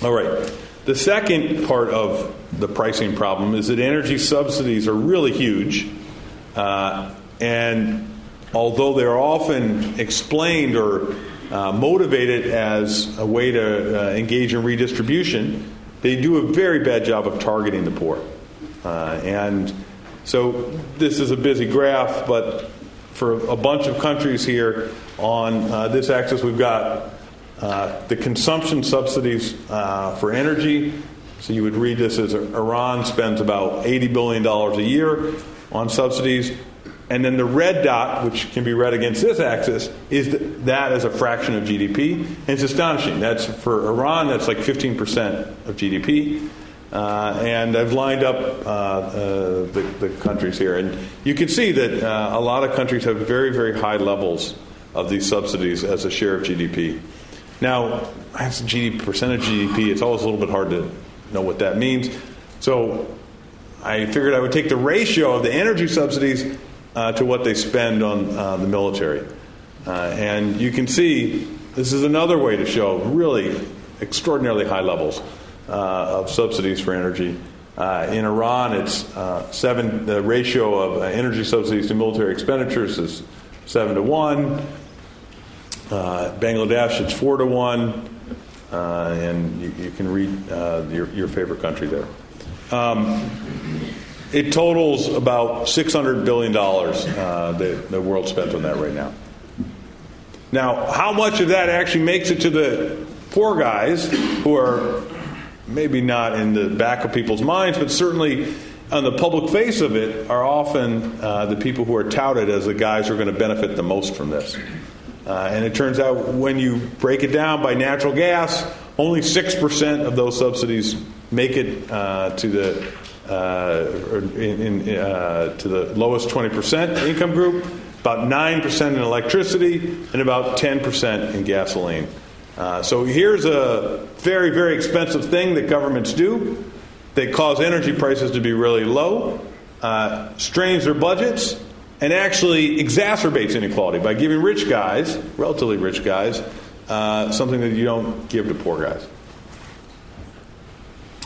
All right. The second part of the pricing problem is that energy subsidies are really huge. Uh, and although they're often explained or uh, motivated as a way to uh, engage in redistribution, they do a very bad job of targeting the poor. Uh, and so this is a busy graph, but for a bunch of countries here, on uh, this axis, we've got uh, the consumption subsidies uh, for energy. So you would read this as Iran spends about $80 billion a year on subsidies. And then the red dot, which can be read against this axis, is that as a fraction of GDP. And it's astonishing. That's for Iran, that's like 15% of GDP. Uh, and I've lined up uh, uh, the, the, countries here. And you can see that uh, a lot of countries have very, very high levels of these subsidies as a share of GDP. Now, as GDP, percentage GDP, it's always a little bit hard to know what that means. So I figured I would take the ratio of the energy subsidies uh, to what they spend on uh, the military. And you can see this is another way to show really extraordinarily high levels of subsidies for energy. Uh, in Iran, it's uh, seven. The ratio of energy subsidies to military expenditures is seven to one. Uh, Bangladesh, it's four to one, uh, and you, you, can read uh, your, your, favorite country there. Um, it totals about $600 billion uh, that the world spent on that right now. Now, how much of that actually makes it to the poor guys who are maybe not in the back of people's minds, but certainly on the public face of it are often uh, the people who are touted as the guys who are going to benefit the most from this. Uh, and it turns out when you break it down by natural gas, only 6% of those subsidies make it uh, to the uh, in, in, uh, to the lowest 20% income group, about 9% in electricity, and about 10% in gasoline. Uh, so here's a very, very expensive thing that governments do They cause energy prices to be really low, uh, strains their budgets, and actually exacerbates inequality by giving rich guys, relatively rich guys, uh, something that you don't give to poor guys.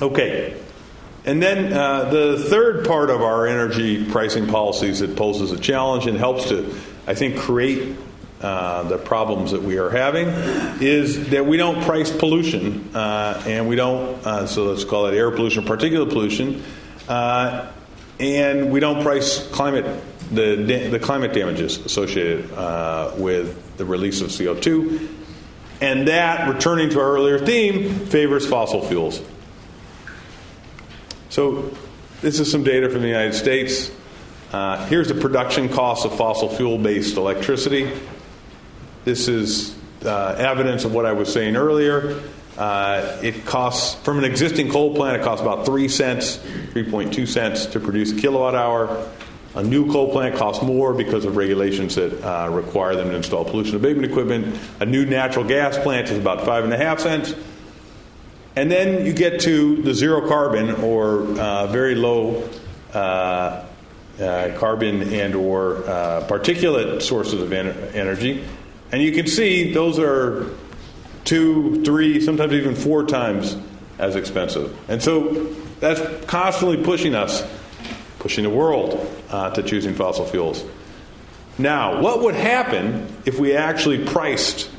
Okay. And then uh, the third part of our energy pricing policies that poses a challenge and helps to, I think, create uh, the problems that we are having is that we don't price pollution, uh, and we don't, uh, so let's call it air pollution, particulate pollution, uh, and we don't price climate the, the climate damages associated uh, with the release of CO2. And that, returning to our earlier theme, favors fossil fuels. So, this is some data from the United States. Uh, here's the production cost of fossil fuel based electricity. This is uh, evidence of what I was saying earlier. Uh, it costs, from an existing coal plant, it costs about 3 cents, 3.2 cents to produce a kilowatt hour. A new coal plant costs more because of regulations that uh, require them to install pollution abatement equipment. A new natural gas plant is about five and a half cents. And then you get to the zero carbon or uh, very low uh, uh, carbon and or particulate sources of ener- energy. And you can see those are two, three, sometimes even four times as expensive. And so that's constantly pushing us, pushing the world uh, to choosing fossil fuels. Now, what would happen if we actually priced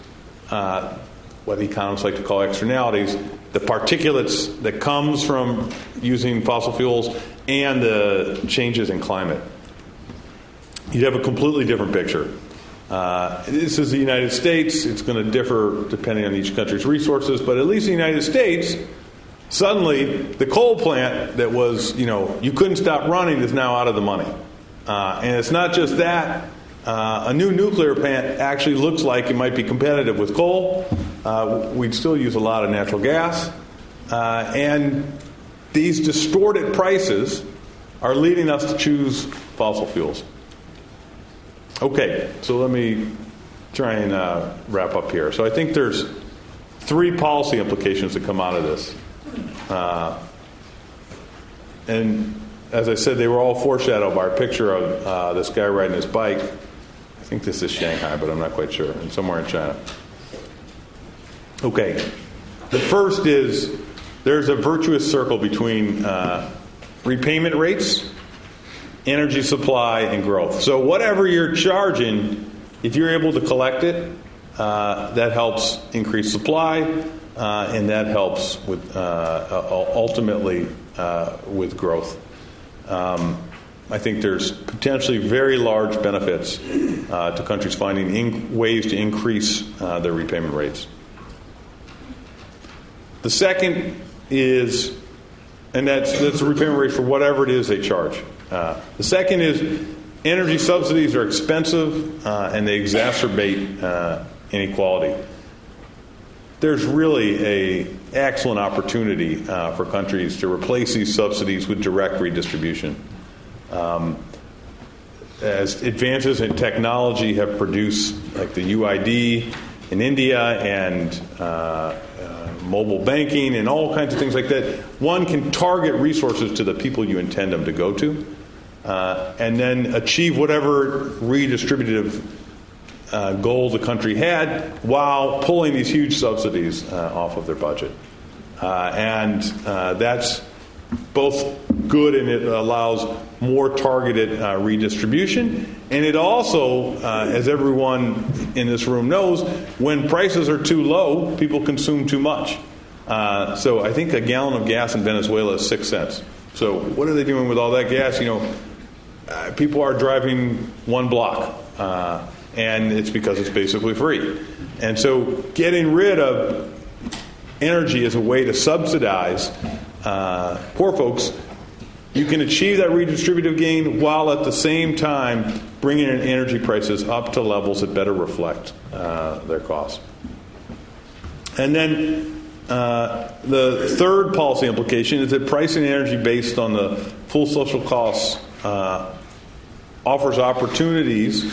uh, what economists like to call externalities, the particulates that comes from using fossil fuels and the changes in climate? You'd have a completely different picture. Uh, this is the United States. It's going to differ depending on each country's resources, but at least in the United States, suddenly the coal plant that was, you know, you couldn't stop running is now out of the money. Uh, and it's not just that. Uh, a new nuclear plant actually looks like it might be competitive with coal. Uh, we'd still use a lot of natural gas. Uh, and these distorted prices are leading us to choose fossil fuels. Okay, so let me try and uh, wrap up here. So I think there's three policy implications that come out of this. Uh, and as I said, they were all foreshadowed by a picture of uh, this guy riding his bike. I think this is Shanghai, but I'm not quite sure, and somewhere in China. Okay, the first is there's a virtuous circle between uh, repayment rates, energy supply, and growth. So, whatever you're charging, if you're able to collect it, uh, that helps increase supply, uh, and that helps with uh, ultimately uh, with growth. Um, I think there's potentially very large benefits uh, to countries finding in- ways to increase uh, their repayment rates. The second is, and that's, that's the repayment rate for whatever it is they charge. Uh, the second is energy subsidies are expensive uh, and they exacerbate uh, inequality. There's really a excellent opportunity uh, for countries to replace these subsidies with direct redistribution. Um, as advances in technology have produced, like the UID in India and uh, mobile banking and all kinds of things like that, one can target resources to the people you intend them to go to, uh, and then achieve whatever redistributive uh, goal the country had while pulling these huge subsidies uh, off of their budget. Uh, and uh, that's both good and it allows more targeted redistribution. And it also, as everyone in this room knows, when prices are too low, people consume too much. Uh, so I think a gallon of gas in Venezuela is six cents. So what are they doing with all that gas? You know, uh, people are driving one block, uh, and it's because it's basically free. And so getting rid of energy as a way to subsidize uh, poor folks, you can achieve that redistributive gain while at the same time bringing in energy prices up to levels that better reflect uh, their costs. And then uh, the third policy implication is that pricing energy based on the full social costs uh, offers opportunities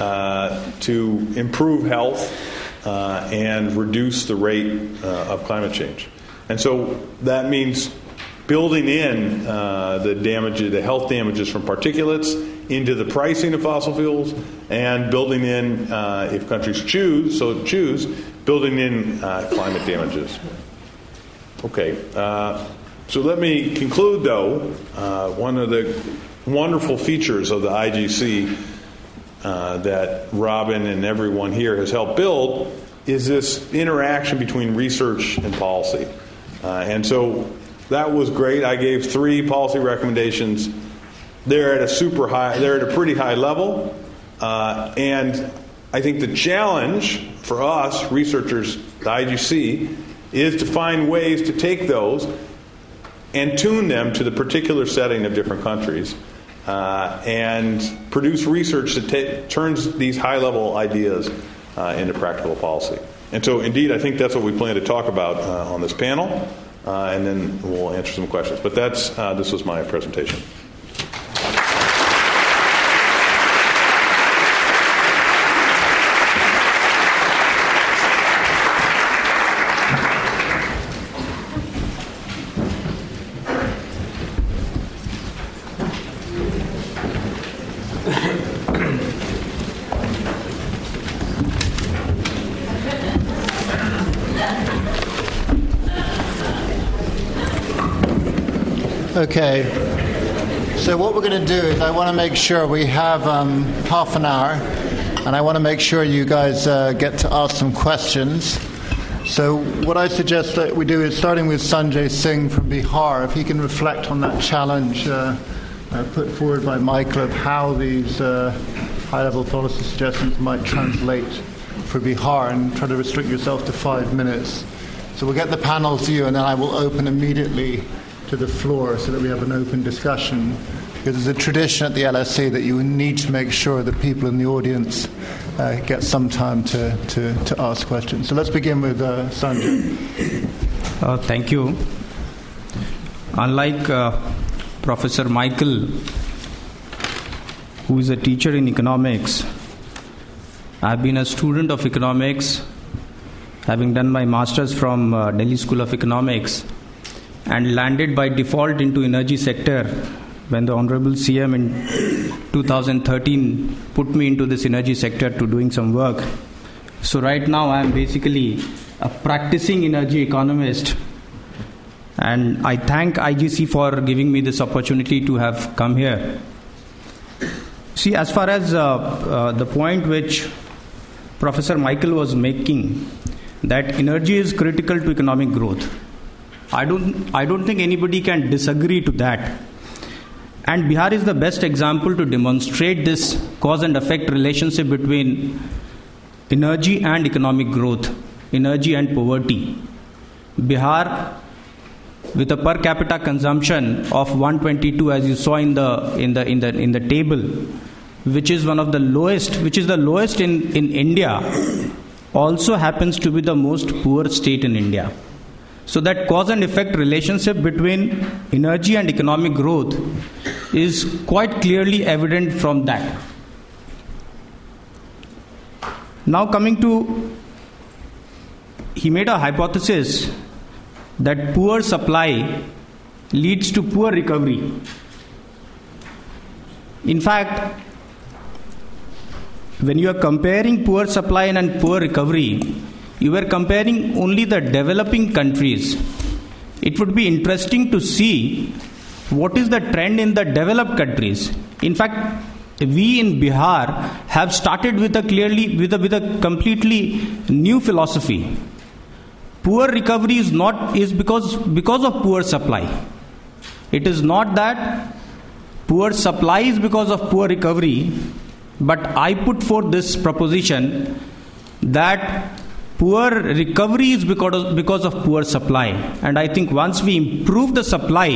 uh, to improve health uh, and reduce the rate uh, of climate change. And so that means building in uh, the damage, the health damages from particulates into the pricing of fossil fuels, and building in, uh, if countries choose, so choose, building in uh, climate damages. Okay, uh, so let me conclude though. Uh, one of the wonderful features of the IGC uh, that Robin and everyone here has helped build is this interaction between research and policy. Uh, and so that was great. I gave three policy recommendations. They're at a super high, they're at a pretty high level. Uh, and I think the challenge for us, researchers, the IGC, is to find ways to take those and tune them to the particular setting of different countries uh, and produce research that ta- turns these high level ideas uh, into practical policy. And so, indeed, I think that's what we plan to talk about uh, on this panel, uh, and then we'll answer some questions. But that's uh, this was my presentation. Going to do is I want to make sure we have um, half an hour, and I want to make sure you guys uh, get to ask some questions. So what I suggest that we do is starting with Sanjay Singh from Bihar, if he can reflect on that challenge uh, uh, put forward by Michael of how these uh, high-level policy suggestions might translate for Bihar, and try to restrict yourself to five minutes. So we'll get the panel's view, and then I will open immediately to the floor so that we have an open discussion. Because there's a tradition at the LSE that you need to make sure that people in the audience uh, get some time to, to, to, ask questions. So let's begin with uh, Sanjay. Uh, thank you. Unlike uh, Professor Michael, who is a teacher in economics, I've been a student of economics, having done my master's from uh, Delhi School of Economics and landed by default into energy sector when the honorable cm in 2013 put me into this energy sector to doing some work. So right now i am basically a practicing energy economist. And i thank igc for giving me this opportunity to have come here. See as far as uh, uh, the point which professor michael was making that energy is critical to economic growth. I don't, I don't think anybody can disagree to that. And Bihar is the best example to demonstrate this cause and effect relationship between energy and economic growth, energy and poverty. Bihar, with a per capita consumption of 122, as you saw in the in the in the in the table, which is one of the lowest, which is the lowest in in India, also happens to be the most poor state in India. So, that cause and effect relationship between energy and economic growth is quite clearly evident from that. Now, coming to, he made a hypothesis that poor supply leads to poor recovery. In fact, when you are comparing poor supply and poor recovery, you were comparing only the developing countries. It would be interesting to see what is the trend in the developed countries. In fact, we in Bihar have started with a clearly with a, with a completely new philosophy. Poor recovery is not is because because of poor supply. It is not that poor supply is because of poor recovery, but I put forth this proposition that poor recovery is because of, because of poor supply and i think once we improve the supply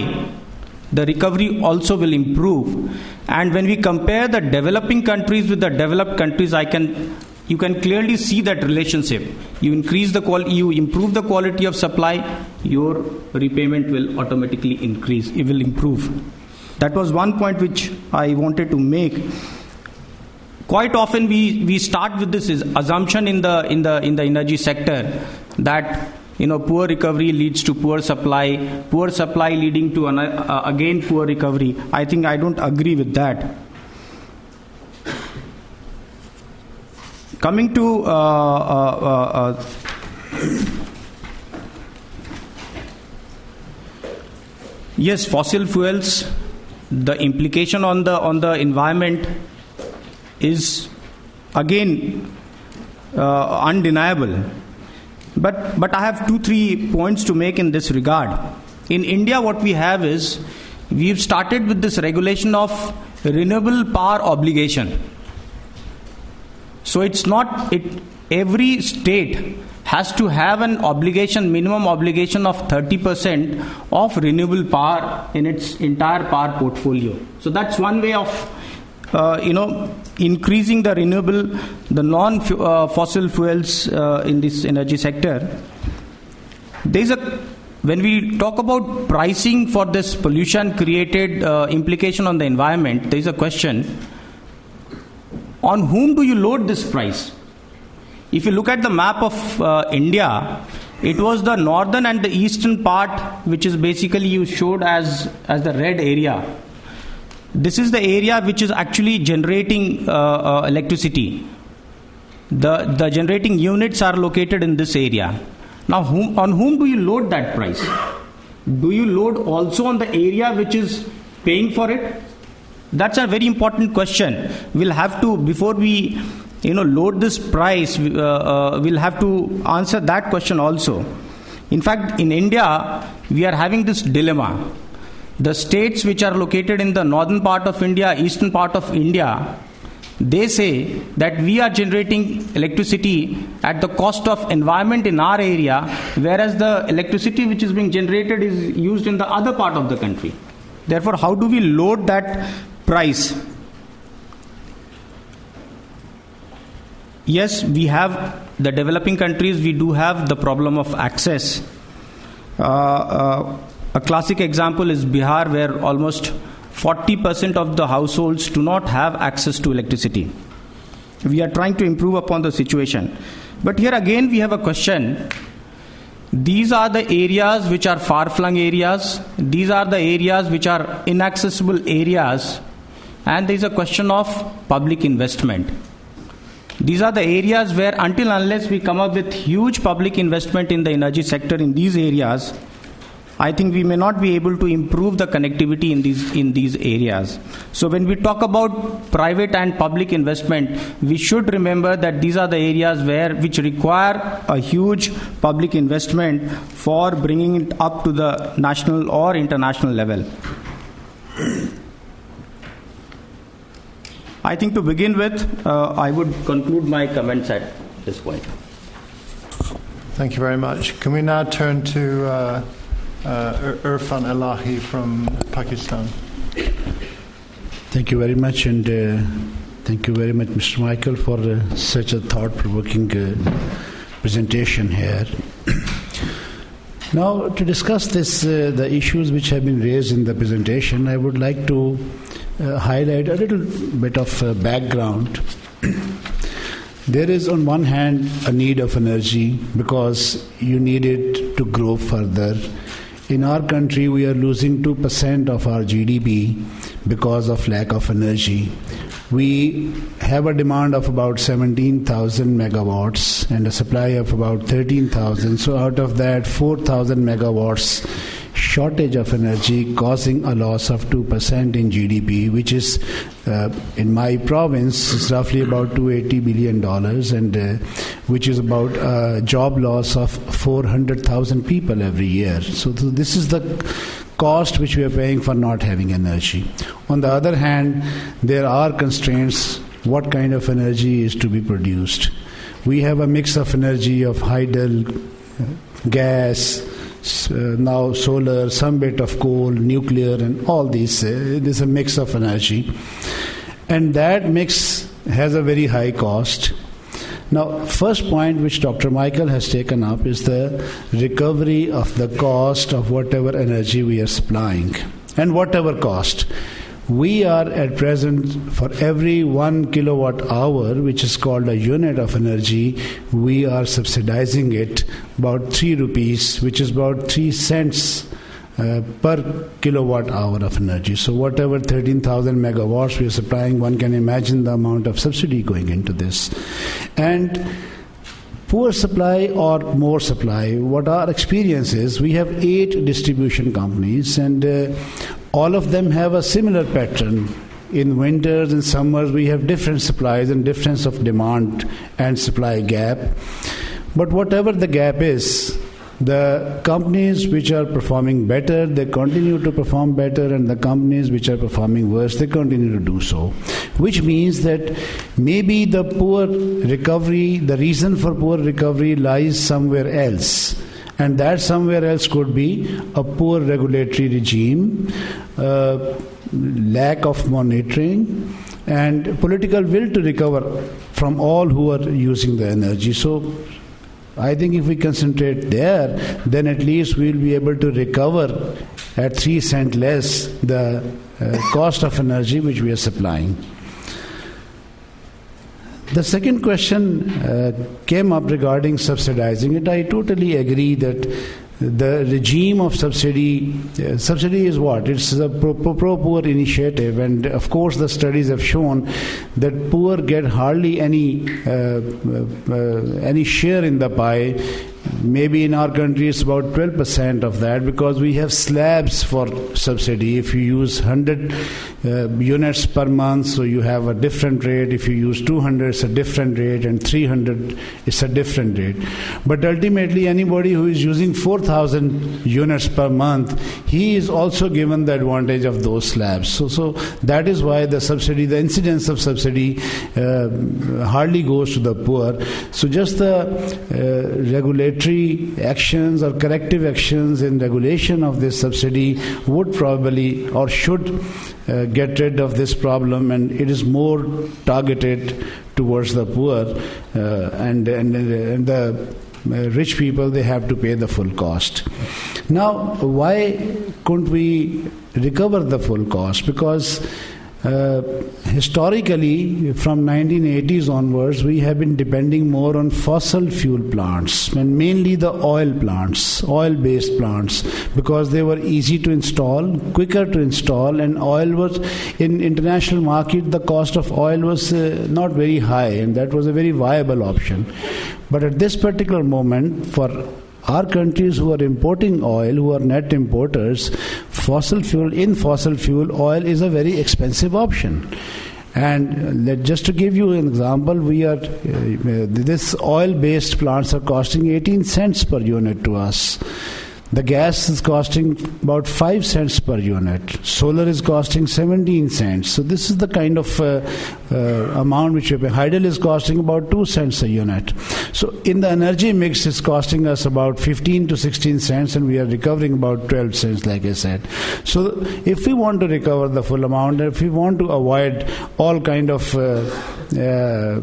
the recovery also will improve. And when we compare the developing countries with the developed countries i can you can clearly see that relationship. You increase the quality you improve the quality of supply your repayment will automatically increase. It will improve. That was one point which i wanted to make. Quite often we, we start with this assumption in the in the in the energy sector that you know poor recovery leads to poor supply. Poor supply leading to an, uh, again poor recovery. I think i don't agree with that. Coming to uh, uh, uh, uh yes fossil fuels the implication on the on the environment is again uh, undeniable. But, but I have two, three points to make in this regard. In India, what we have is we've started with this regulation of renewable power obligation. So it's not it every state has to have an obligation minimum obligation of 30% of renewable power in its entire power portfolio so that's one way of uh, you know, increasing the renewable, the non-fossil uh, fuels uh, in this energy sector. There is a when we talk about pricing for this pollution created uh, implication on the environment, there is a question on whom do you load this price? If you look at the map of uh, India, it was the northern and the eastern part, which is basically you showed as, as the red area this is the area which is actually generating uh, uh, electricity. The, the generating units are located in this area. Now, whom, on whom do you load that price? do you load also on the area which is paying for it? That's a very important question. We'll have to, before we you know, load this price, uh, uh, we'll have to answer that question also. In fact, in India, we are having this dilemma. The states which are located in the northern part of India, eastern part of India, they say that we are generating electricity at the cost of environment in our area, whereas the electricity which is being generated is used in the other part of the country. Therefore, how do we load that price? Yes, we have the developing countries, we do have the problem of access. Uh, uh, a classic example is Bihar, where almost 40% of the households do not have access to electricity. We are trying to improve upon the situation. But here again, we have a question. These are the areas which are far flung areas, these are the areas which are inaccessible areas, and there is a question of public investment. These are the areas where, until unless we come up with huge public investment in the energy sector in these areas, I think we may not be able to improve the connectivity in these in these areas. So when we talk about private and public investment, we should remember that these are the areas where which require a huge public investment for bringing it up to the national or international level. I think to begin with, uh, I would conclude my comments at this point. Thank you very much. Can we now turn to uh, Irfan Elahi from Pakistan. Thank you very much, and uh, thank you very much, Mr. Michael, for uh, such a thought provoking uh, presentation here. now, to discuss this, uh, the issues which have been raised in the presentation, I would like to uh, highlight a little bit of background. there is, on one hand, a need of energy because you need it to grow further in our country, we are losing 2% of our GDP because of lack of energy. We have a demand of about 17,000 megawatts and a supply of about 13,000. So, out of that, 4,000 megawatts shortage of energy causing a loss of 2% in GDP, which is uh, in my province is roughly about 280 billion dollars, and uh, which is about a job loss of 400,000 people every year. So, th- this is the cost which we are paying for not having energy. On the other hand, there are constraints. What kind of energy is to be produced? We have a mix of energy of hydel, gas, uh, now solar, some bit of coal, nuclear, and all these. Uh, a mix of energy. And that mix has a very high cost. Now, first point which Dr. Michael has taken up is the recovery of the cost of whatever energy we are supplying and whatever cost we are at present for every one kilowatt hour which is called a unit of energy we are subsidizing it about 3 rupees which is about 3 cents uh, per kilowatt hour of energy. So, whatever 13,000 megawatts we are supplying, one can imagine the amount of subsidy going into this. And poor supply or more supply, what our experience is, we have eight distribution companies, and uh, all of them have a similar pattern. In winters and summers, we have different supplies and difference of demand and supply gap. But whatever the gap is, the companies which are performing better, they continue to perform better, and the companies which are performing worse, they continue to do so. Which means that maybe the poor recovery, the reason for poor recovery lies somewhere else and that somewhere else could be a poor regulatory regime, uh, lack of monitoring, and political will to recover from all who are using the energy. So, I think if we concentrate there, then at least we'll be able to recover at three cent less the uh, cost of energy which we are supplying. The second question uh, came up regarding subsidizing it. I totally agree that the regime of subsidy uh, subsidy is what? It's a pro, pro, poor initiative. And of course the studies have shown that poor get hardly any uh, uh, any share in the pie maybe in our country it's about 12% of that because we have slabs for subsidy. If you use 100 uh, units per month, so you have a different rate. If you use 200, it's a different rate, and 300, it's a different rate. But ultimately, anybody who is using 4,000 units per month, he is also given the advantage of those slabs. So, so that is why the subsidy, the incidence of subsidy, uh, hardly goes to the poor. So just the uh, actions or corrective actions in regulation of this subsidy would probably or should uh, get rid of this problem, and it is more targeted towards the poor uh, and, and, and the uh, rich people they have to pay the full cost. Now why couldn't we recover the full cost? Because uh, historically, from 1980s onwards, we have been depending more on fossil fuel plants and mainly the oil plants, oil-based plants, because they were easy to install, quicker to install, and oil was in international market. The cost of oil was uh, not very high, and that was a very viable option. But at this particular moment, for our countries who are importing oil, who are net importers, fossil fuel, in fossil fuel, oil is a very expensive option. And just to give you an example, we are uh, this oil-based plants are costing 18 cents per unit to us. The gas is costing about 5 cents per unit. Solar is costing 17 cents. So, this is the kind of uh, uh, amount which we pay. Hydel is costing about 2 cents a unit. So, in the energy mix, it's costing us about 15 to 16 cents, and we are recovering about 12 cents, like I said. So, if we want to recover the full amount, and if we want to avoid all kind of uh, uh,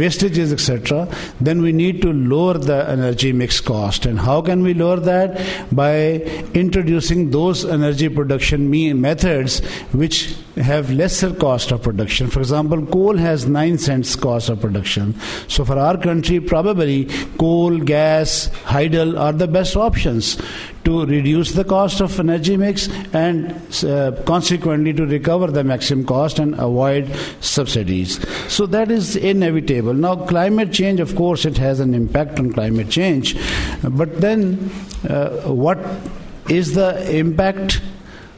wastages, etc., then we need to lower the energy mix cost. And how can we lower that? By introducing those energy production methods which have lesser cost of production. For example, coal has 9 cents cost of production. So for our country, probably coal, gas, hydel are the best options to reduce the cost of energy mix and uh, consequently to recover the maximum cost and avoid subsidies. So that is inevitable. Now, climate change, of course, it has an impact on climate change, but then uh, what is the impact?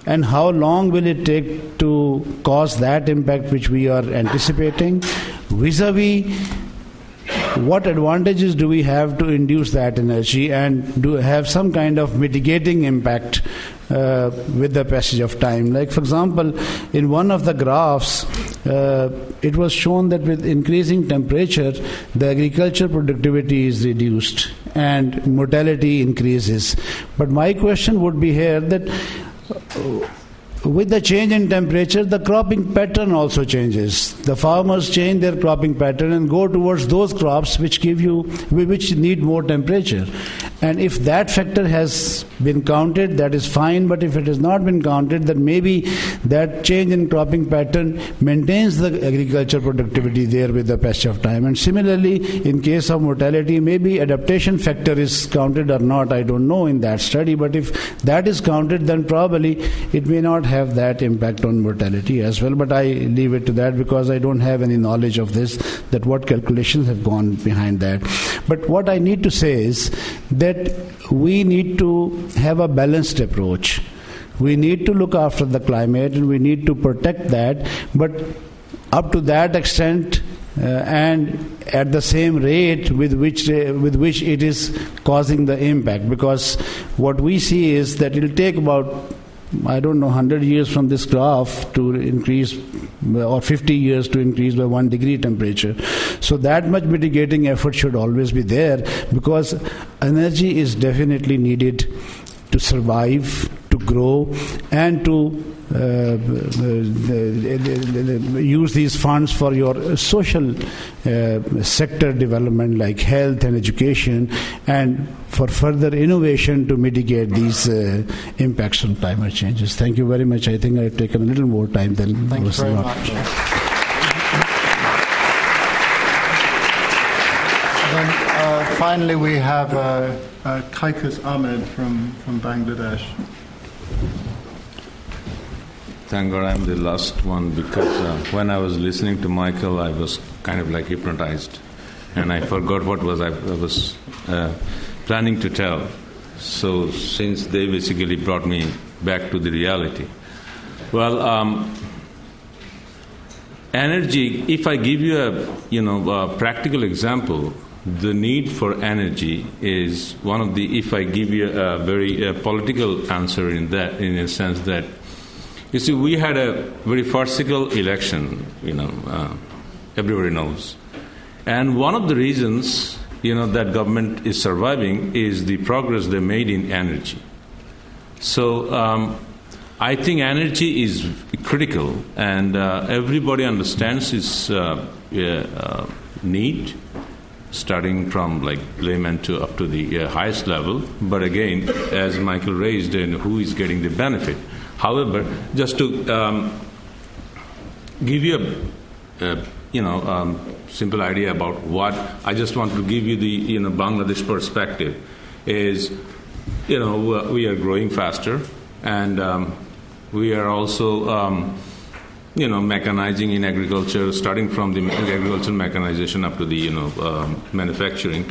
and how long will it take to cause that impact which we are anticipating vis-a-vis what advantages do we have to induce that energy and do have some kind of mitigating impact uh, with the passage of time. Like, for example, in one of the graphs, uh, it was shown that with increasing temperature, the agriculture productivity is reduced and mortality increases. But my question would be here that with the change in temperature, the cropping pattern also changes. The farmers change their cropping pattern and go towards those crops which give you, which need more temperature. And if that factor has been counted, that is fine. But if it has not been counted, then maybe that change in cropping pattern maintains the agriculture productivity there with the passage of time. And similarly, in case of mortality, maybe adaptation factor is counted or not. I don't know in that study. But if that is counted, then probably it may not have that impact on mortality as well. But I leave it to that because I don't have any knowledge of this, that what calculations have gone behind that. But what I need to say is that we need to have a balanced approach. We need to look after the climate and we need to protect that, but up to that extent, uh, and at the same rate with which uh, with which it is causing the impact because what we see is that it will take about I don't know, 100 years from this graph to increase, or 50 years to increase by one degree temperature. So, that much mitigating effort should always be there because energy is definitely needed to survive, to grow, and to use these funds for your social uh, sector development like health and education and for further innovation to mitigate these uh, impacts on climate changes. Thank you very much. I think I've taken a little more time than Thank was you very much. Then, uh, finally, we have uh, uh, Kaikaus Ahmed from, from Bangladesh. Thank God I'm the last one because uh, when I was listening to Michael, I was kind of like hypnotized, and I forgot what was I, I was uh, planning to tell. So, since they basically brought me back to the reality. Well, um, energy, if I give you a you know, a practical example, the need for energy is one of the, if I give you a very uh, political answer in that, in a sense that, you see, we had a very farcical election, you know, uh, everybody knows. And one of the reasons, you know, that government is surviving is the progress they made in energy. So um, I think energy is critical, and uh, everybody understands its uh, uh, need starting from like layman to up to the uh, highest level. But again, as Michael raised, and who is getting the benefit. However, just to um, give you a, a you know um, simple idea about what I just want to give you the you know Bangladesh perspective is you know we are growing faster and um, we are also um, you know, mechanizing in agriculture, starting from the agricultural mechanization up to the, you know, um, manufacturing.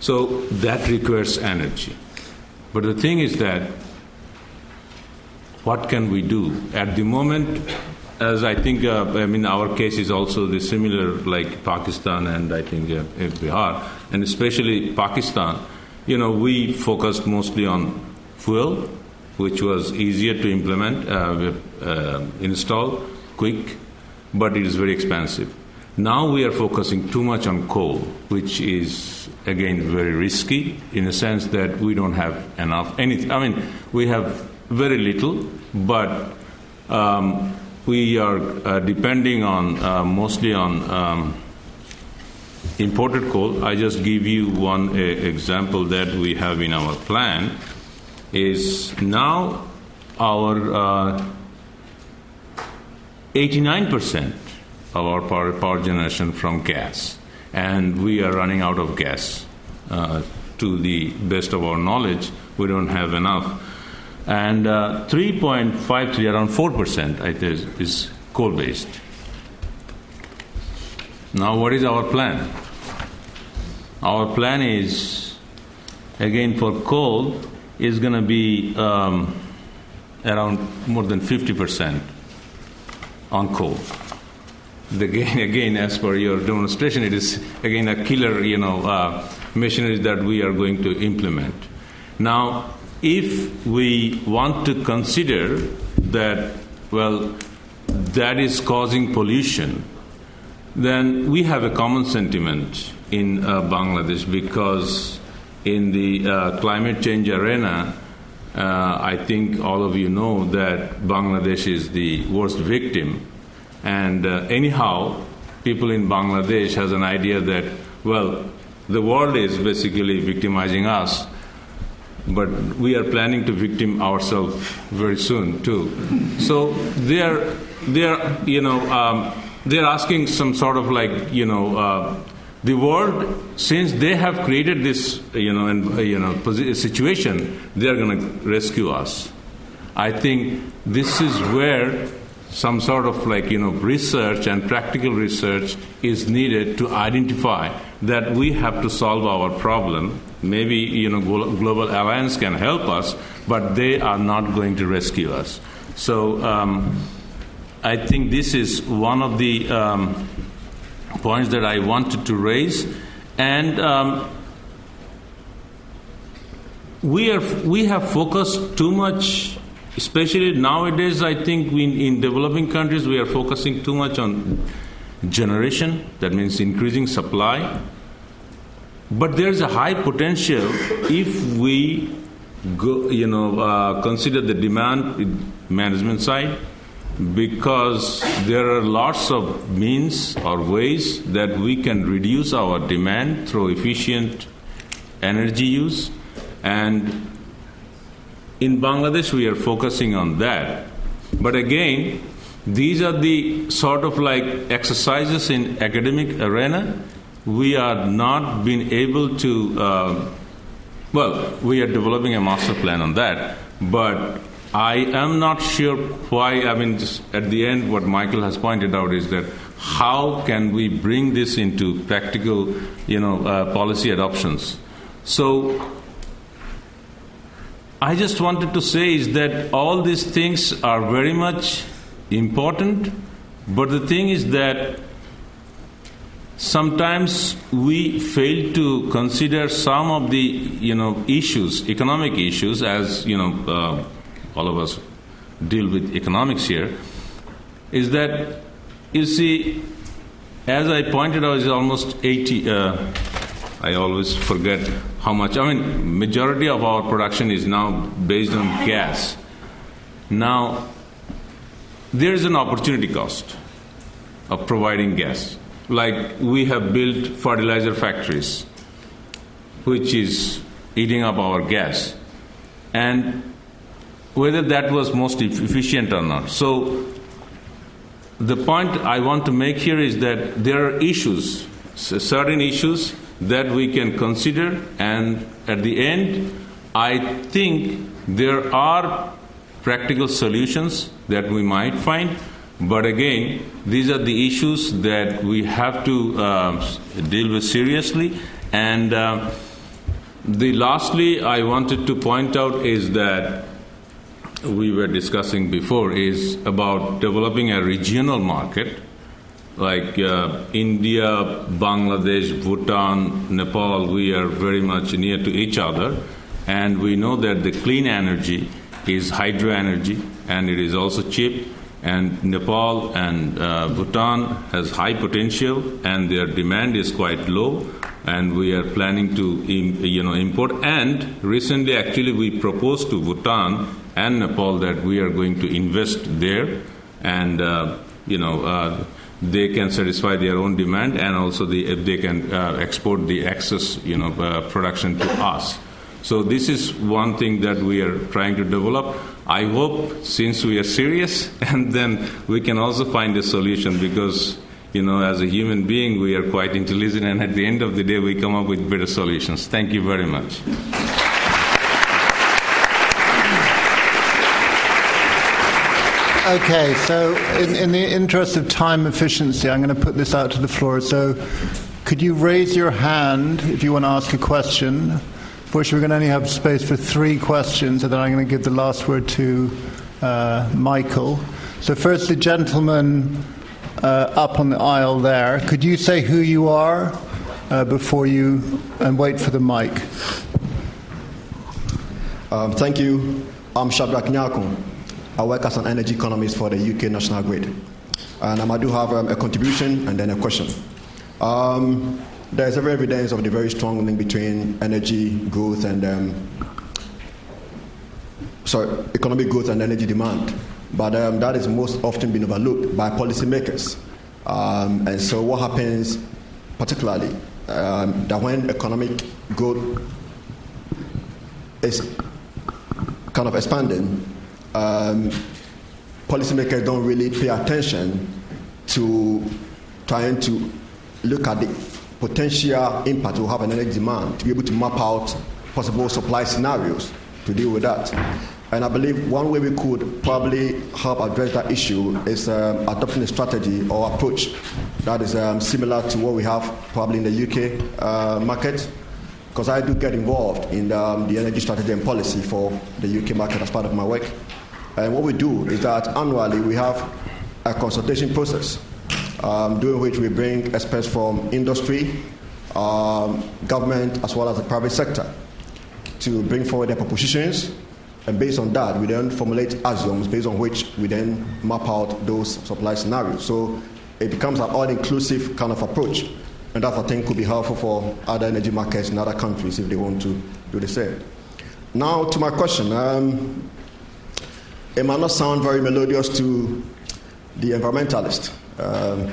So that requires energy. But the thing is that what can we do? At the moment, as I think, uh, I mean, our case is also the similar like Pakistan and I think uh, Bihar, and especially Pakistan, you know, we focused mostly on fuel, which was easier to implement, uh, uh install quick, but it is very expensive. Now we are focusing too much on coal, which is again very risky in the sense that we don't have enough anything. I mean, we have very little, but um, we are uh, depending on uh, mostly on um, imported coal. I just give you one uh, example that we have in our plan. Is now our uh, 89% of our power, power, generation from gas, and we are running out of gas. Uh, to the best of our knowledge, we don't have enough. And uh, 3.53, around 4%, I think, is coal based. Now, what is our plan? Our plan is, again, for coal, is going to be um, around more than 50 percent on coal. Again, again, as per your demonstration, it is again a killer, you know, uh, machinery that we are going to implement. Now, if we want to consider that, well, that is causing pollution, then we have a common sentiment in uh, Bangladesh because in the uh, climate change arena, uh, I think all of you know that Bangladesh is the worst victim. And uh, anyhow, people in Bangladesh has an idea that, well, the world is basically victimizing us, but we are planning to victim ourselves very soon too. So they are, they are, you know, um, they are asking some sort of like, you know, uh, the world, since they have created this, you know, and, uh, you know, situation, they are going to rescue us. I think this is where some sort of like you know research and practical research is needed to identify that we have to solve our problem maybe you know global alliance can help us but they are not going to rescue us so um, i think this is one of the um, points that I wanted to raise. And um, we, are, we have focused too much, especially nowadays, I think we, in developing countries, we are focusing too much on generation, that means increasing supply. But there's a high potential if we go, you know, uh, consider the demand management side because there are lots of means or ways that we can reduce our demand through efficient energy use. And in Bangladesh we are focusing on that. But again these are the sort of like exercises in academic arena we are not being able to uh, well we are developing a master plan on that but I am not sure why, I mean, at the end, what Michael has pointed out is that how can we bring this into practical, you know, uh, policy adoptions? So I just wanted to say is that all these things are very much important, but the thing is that sometimes we fail to consider some of the you know issues, economic issues, as you know, uh, all of us deal with economics here. Is that you see, as I pointed out, is almost 80. Uh, I always forget how much. I mean, majority of our production is now based on gas. Now, there is an opportunity cost of providing gas like we have built fertilizer factories, which is eating up our gas, and whether that was most efficient or not. So, the point I want to make here is that there are issues, certain issues that we can consider, and at the end, I think there are practical solutions that we might find but again, these are the issues that we have to uh, deal with seriously. And uh, the lastly, I wanted to point out is that we were discussing before is about developing a regional market like uh, India, Bangladesh, Bhutan, Nepal, we are very much near to each other, and we know that the clean energy is hydro energy and it is also cheap and Nepal and uh, Bhutan has high potential and their demand is quite low. And we are planning to you know import. And recently actually we proposed to Bhutan and Nepal that we are going to invest there. And uh, you know uh, they can satisfy their own demand and also the, if they can uh, export the excess you know uh, production to us. So this is one thing that we are trying to develop I hope since we are serious, and then we can also find a solution because, you know, as a human being, we are quite intelligent, and at the end of the day, we come up with better solutions. Thank you very much. Okay, so in, in, the interest of time efficiency, I'm going to put this out to the floor. So, could you raise your hand if you want to ask a question? Unfortunately, we're going to only have space for three questions, and then I'm going to give the last word to uh, Michael. So, first, the gentleman uh, up on the aisle there. Could you say who you are uh, before you and wait for the mic? Um, thank you. I'm Shadrach Nyakun. I work as an energy economist for the UK National Grid. And um, I do have um, a contribution and then a question. Um, there's every evidence of the very strong link between energy growth and um, sorry, economic growth and energy demand. But um, that is most often been overlooked by policymakers. Um, and so, what happens, particularly, um, that when economic growth is kind of expanding, um, policymakers don't really pay attention to trying to look at the potential impact will have on energy demand to be able to map out possible supply scenarios to deal with that. And I believe one way we could probably help address that issue is um, adopting a strategy or approach that is um, similar to what we have probably in the UK uh, market. Because I do get involved in um, the energy strategy and policy for the UK market as part of my work. And what we do is that annually we have a consultation process um, during which we bring experts from industry, um, government, as well as the private sector to bring forward their propositions. And based on that, we then formulate axioms based on which we then map out those supply scenarios. So it becomes an all inclusive kind of approach. And that I think could be helpful for other energy markets in other countries if they want to do the same. Now, to my question. Um, it might not sound very melodious to the environmentalist, um,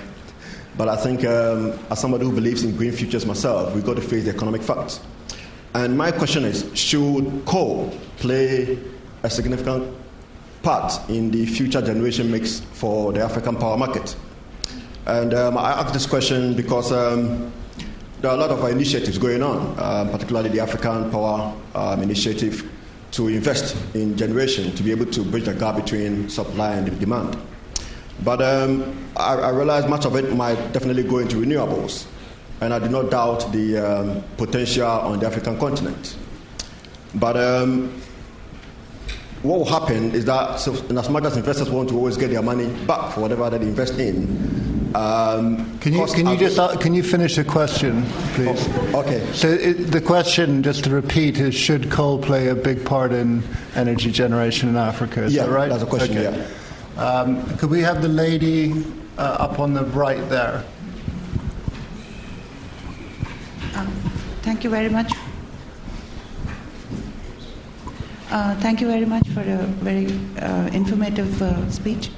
but I think, um, as somebody who believes in green futures myself, we've got to face the economic facts. And my question is should coal play a significant part in the future generation mix for the African power market? And um, I ask this question because um, there are a lot of initiatives going on, uh, particularly the African Power um, Initiative, to invest in generation to be able to bridge the gap between supply and demand. But um, I, I realize much of it might definitely go into renewables, and I do not doubt the um, potential on the African continent. But um, what will happen is that, so, and as much as investors want to always get their money back for whatever they invest in, um, Can you, can you just uh, can you finish the question, please? Oh, okay. So it, the question, just to repeat, is should coal play a big part in energy generation in Africa? Is Yeah, that right? that's the question, Okay. Um, could we have the lady uh, up on the right there? Thank you very much. Uh, thank you very much for a very uh, informative uh, speech.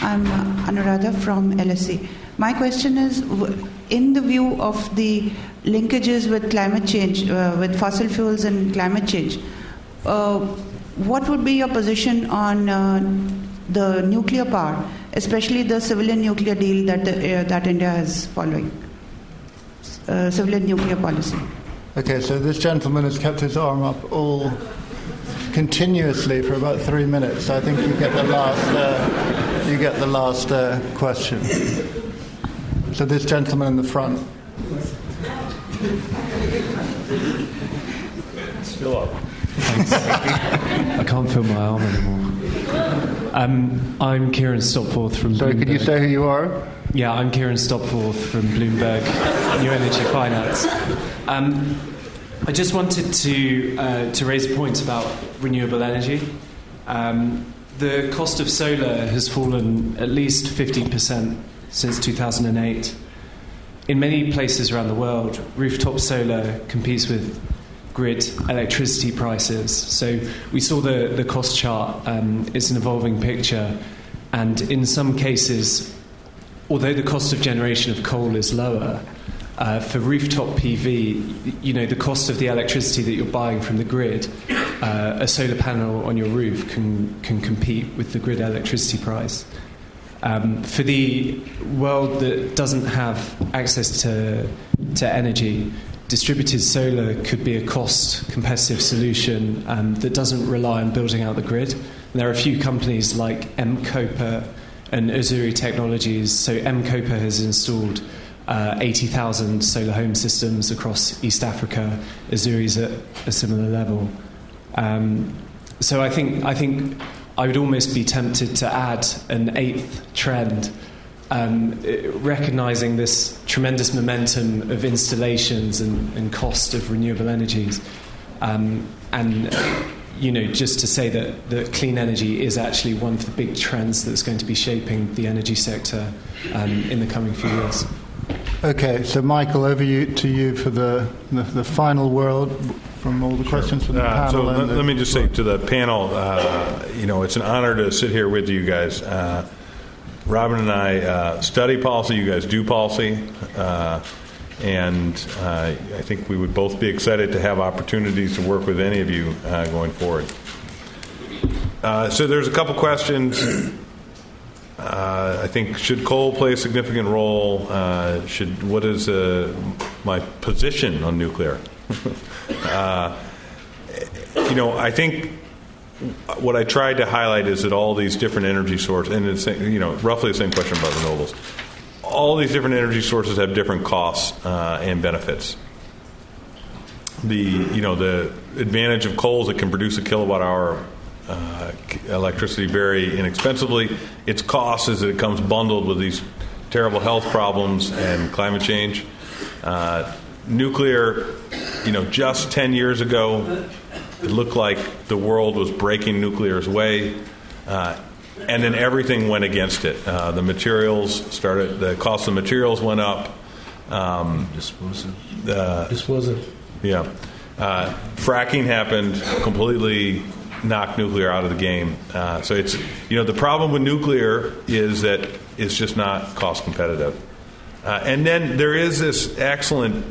I'm Anuradha from LSE. My question is in the view of the linkages with climate change, uh, with fossil fuels and climate change, uh, what would be your position on the nuclear power, especially the civilian nuclear deal that, the, uh, that India is following? Uh, civilian nuclear policy. Okay, so this gentleman has kept his arm up all continuously for about three minutes. I think you get the last. Uh, you get the last uh, question. So this gentleman in the front. Still up. I can't feel my arm anymore. Um, I'm Kieran Stopforth from Sorry, Bloomberg. could you say who you are? Yeah, I'm Kieran Stopforth from Bloomberg New Energy Finance. Um, I just wanted to uh, to raise a point about renewable energy. Um, the cost of solar has fallen at least 15% since 2008. In many places around the world, rooftop solar competes with grid electricity prices. So we saw the, the cost chart. Um, it's an evolving picture. And in some cases, although the cost of generation of coal is lower, uh, for rooftop PV, you know, the cost of the electricity that you're buying from the grid, uh, a solar panel on your roof can, can compete with the grid electricity price. Um, for the world that doesn't have access to, to energy, distributed solar could be a cost competitive solution um, that doesn't rely on building out the grid. And there are a few companies like M-KOPA and Azuri Technologies. So M-KOPA has installed uh, 80,000 solar home systems across East Africa. Azuri's at a similar level. Um, so I think I think I would almost be tempted to add an eighth trend, um, recognizing this tremendous momentum of installations and, and cost of renewable energies, um, and you know just to say that, that clean energy is actually one of the big trends that's going to be shaping the energy sector um, in the coming few years. Okay, so Michael, over you, to you for the, the, the final word from all the questions from the Uh, panel. and let, the- let me just say to the panel, uh, you know, it's an honor to sit here with you guys. Uh, Robin and I uh, study policy. You guys do policy, uh, and uh, I think we would both be excited to have opportunities to work with any of you uh, going forward. Uh, so there's a couple questions. Uh, I think should coal play a significant role? Should what is my position on nuclear? you know, I think what I tried to highlight is that all these different energy sources, and it's you know roughly the same question about renewables. All these different energy sources have different costs uh, and benefits. The you know the advantage of coal is it can produce a kilowatt hour uh, electricity very inexpensively. Its cost is that it comes bundled with these terrible health problems and climate change. Uh, nuclear, you know, just 10 years ago, it looked like the world was breaking nuclear's way. Uh, and then everything went against it. Uh, the materials started, the cost of materials went up. Um, Disposal. Disposal. yeah. Uh, fracking happened, completely knocked nuclear out of the game. Uh, so it's, you know, the problem with nuclear is that it's just not cost competitive. Uh, and then there is this excellent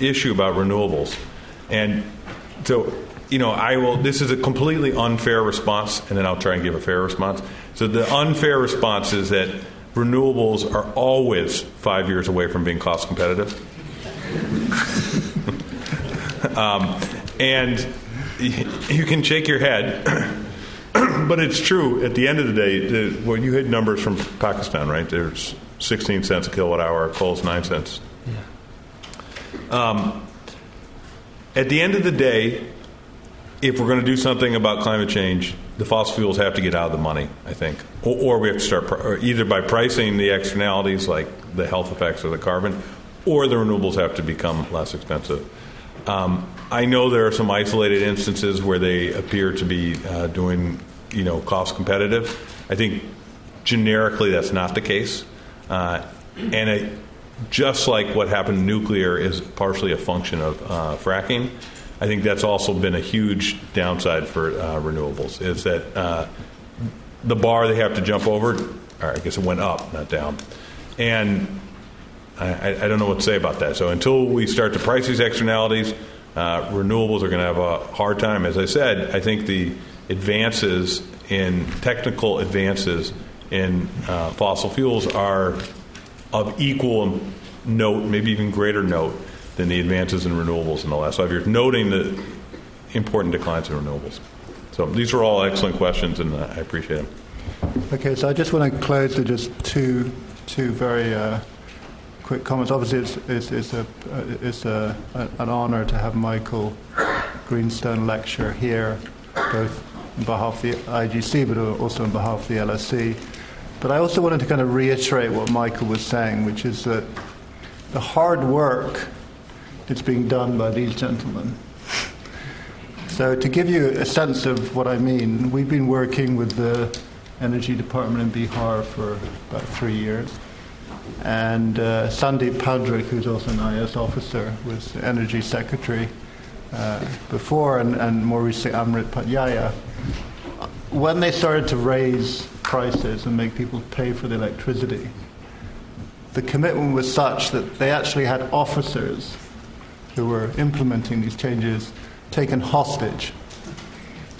issue about renewables. And so, you know, I will, this is a completely unfair response, and then I'll try and give a fair response. So the unfair response is that renewables are always five years away from being cost competitive. um, and you can shake your head, but it's true. At the end of the day, the, well, you had numbers from Pakistan, right? There's 16 cents a kilowatt hour, coal's 9 cents. Um, at the end of the day, if we're going to do something about climate change, the fossil fuels have to get out of the money, I think, or, or we have to start either by pricing the externalities like the health effects of the carbon, or the renewables have to become less expensive. Um, I know there are some isolated instances where they appear to be uh, doing, you know, cost competitive. I think generically that's not the case, uh, and it, just like what happened nuclear is partially a function of uh, fracking. I think that's also been a huge downside for uh, renewables. Is that uh, the bar they have to jump over? Or I guess it went up, not down, and I, I, don't know what to say about that. So until we start to price these externalities, uh, renewables are going to have a hard time. As I said, I think the advances in technical advances in uh, fossil fuels are of equal note, maybe even greater note than the advances in renewables in the last five years, noting the important declines in renewables. So these are all excellent questions, and uh, I appreciate them. Okay, so I just want to close with just two, two very uh, quick comments. Obviously, it's, it's, it's, a, it's a, an honour to have Michael Greenstone lecture here, both on behalf of the IGC, but also on behalf of the LSE. But I also wanted to kind of reiterate what Michael was saying, which is that the hard work it's being done by these gentlemen. So, to give you a sense of what I mean, we've been working with the Energy Department in Bihar for about three years. And uh, Sandeep Poundrik, who's also an IS officer, was Energy Secretary uh, before, and, and more recently Amrit Pratyaya. When they started to raise prices and make people pay for the electricity, the commitment was such that they actually had officers who were implementing these changes taken hostage.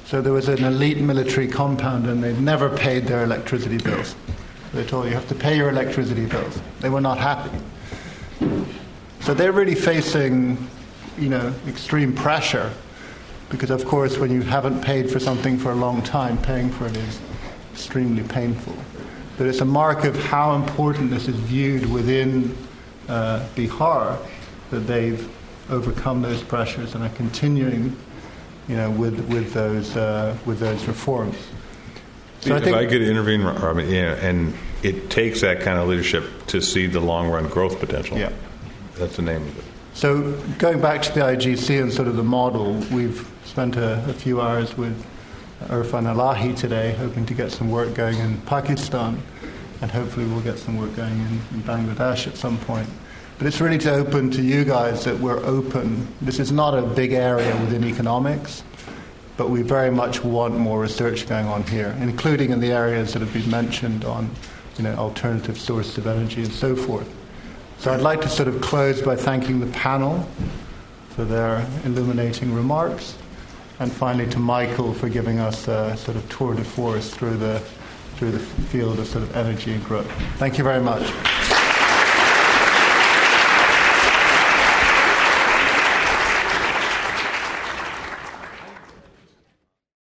So there was an elite military compound, and they'd never paid their electricity bills. They told you, you have to pay your electricity bills. They were not happy. So they're really facing, you know, extreme pressure because, of course, when you haven't paid for something for a long time, paying for it is extremely painful. But it's a mark of how important this is viewed within uh, Bihar that they've overcome those pressures and are continuing, you know, with with those uh, with those reforms. So if I, think, I could intervene, Robin, yeah, and it takes that kind of leadership to see the long run growth potential. Yeah, that's the name of it. So going back to the IGC and sort of the model, we've spent a, a few hours with Irfan Elahi today, hoping to get some work going in Pakistan, and hopefully we'll get some work going in, in Bangladesh at some point. But it's really to open to you guys that we're open. This is not a big area within economics, but we very much want more research going on here, including in the areas that have been mentioned on you know, alternative sources of energy and so forth. So I'd like to sort of close by thanking the panel for their illuminating remarks, and finally to Michael for giving us a sort of tour de force through the, through the field of sort of energy and growth. Thank you very much.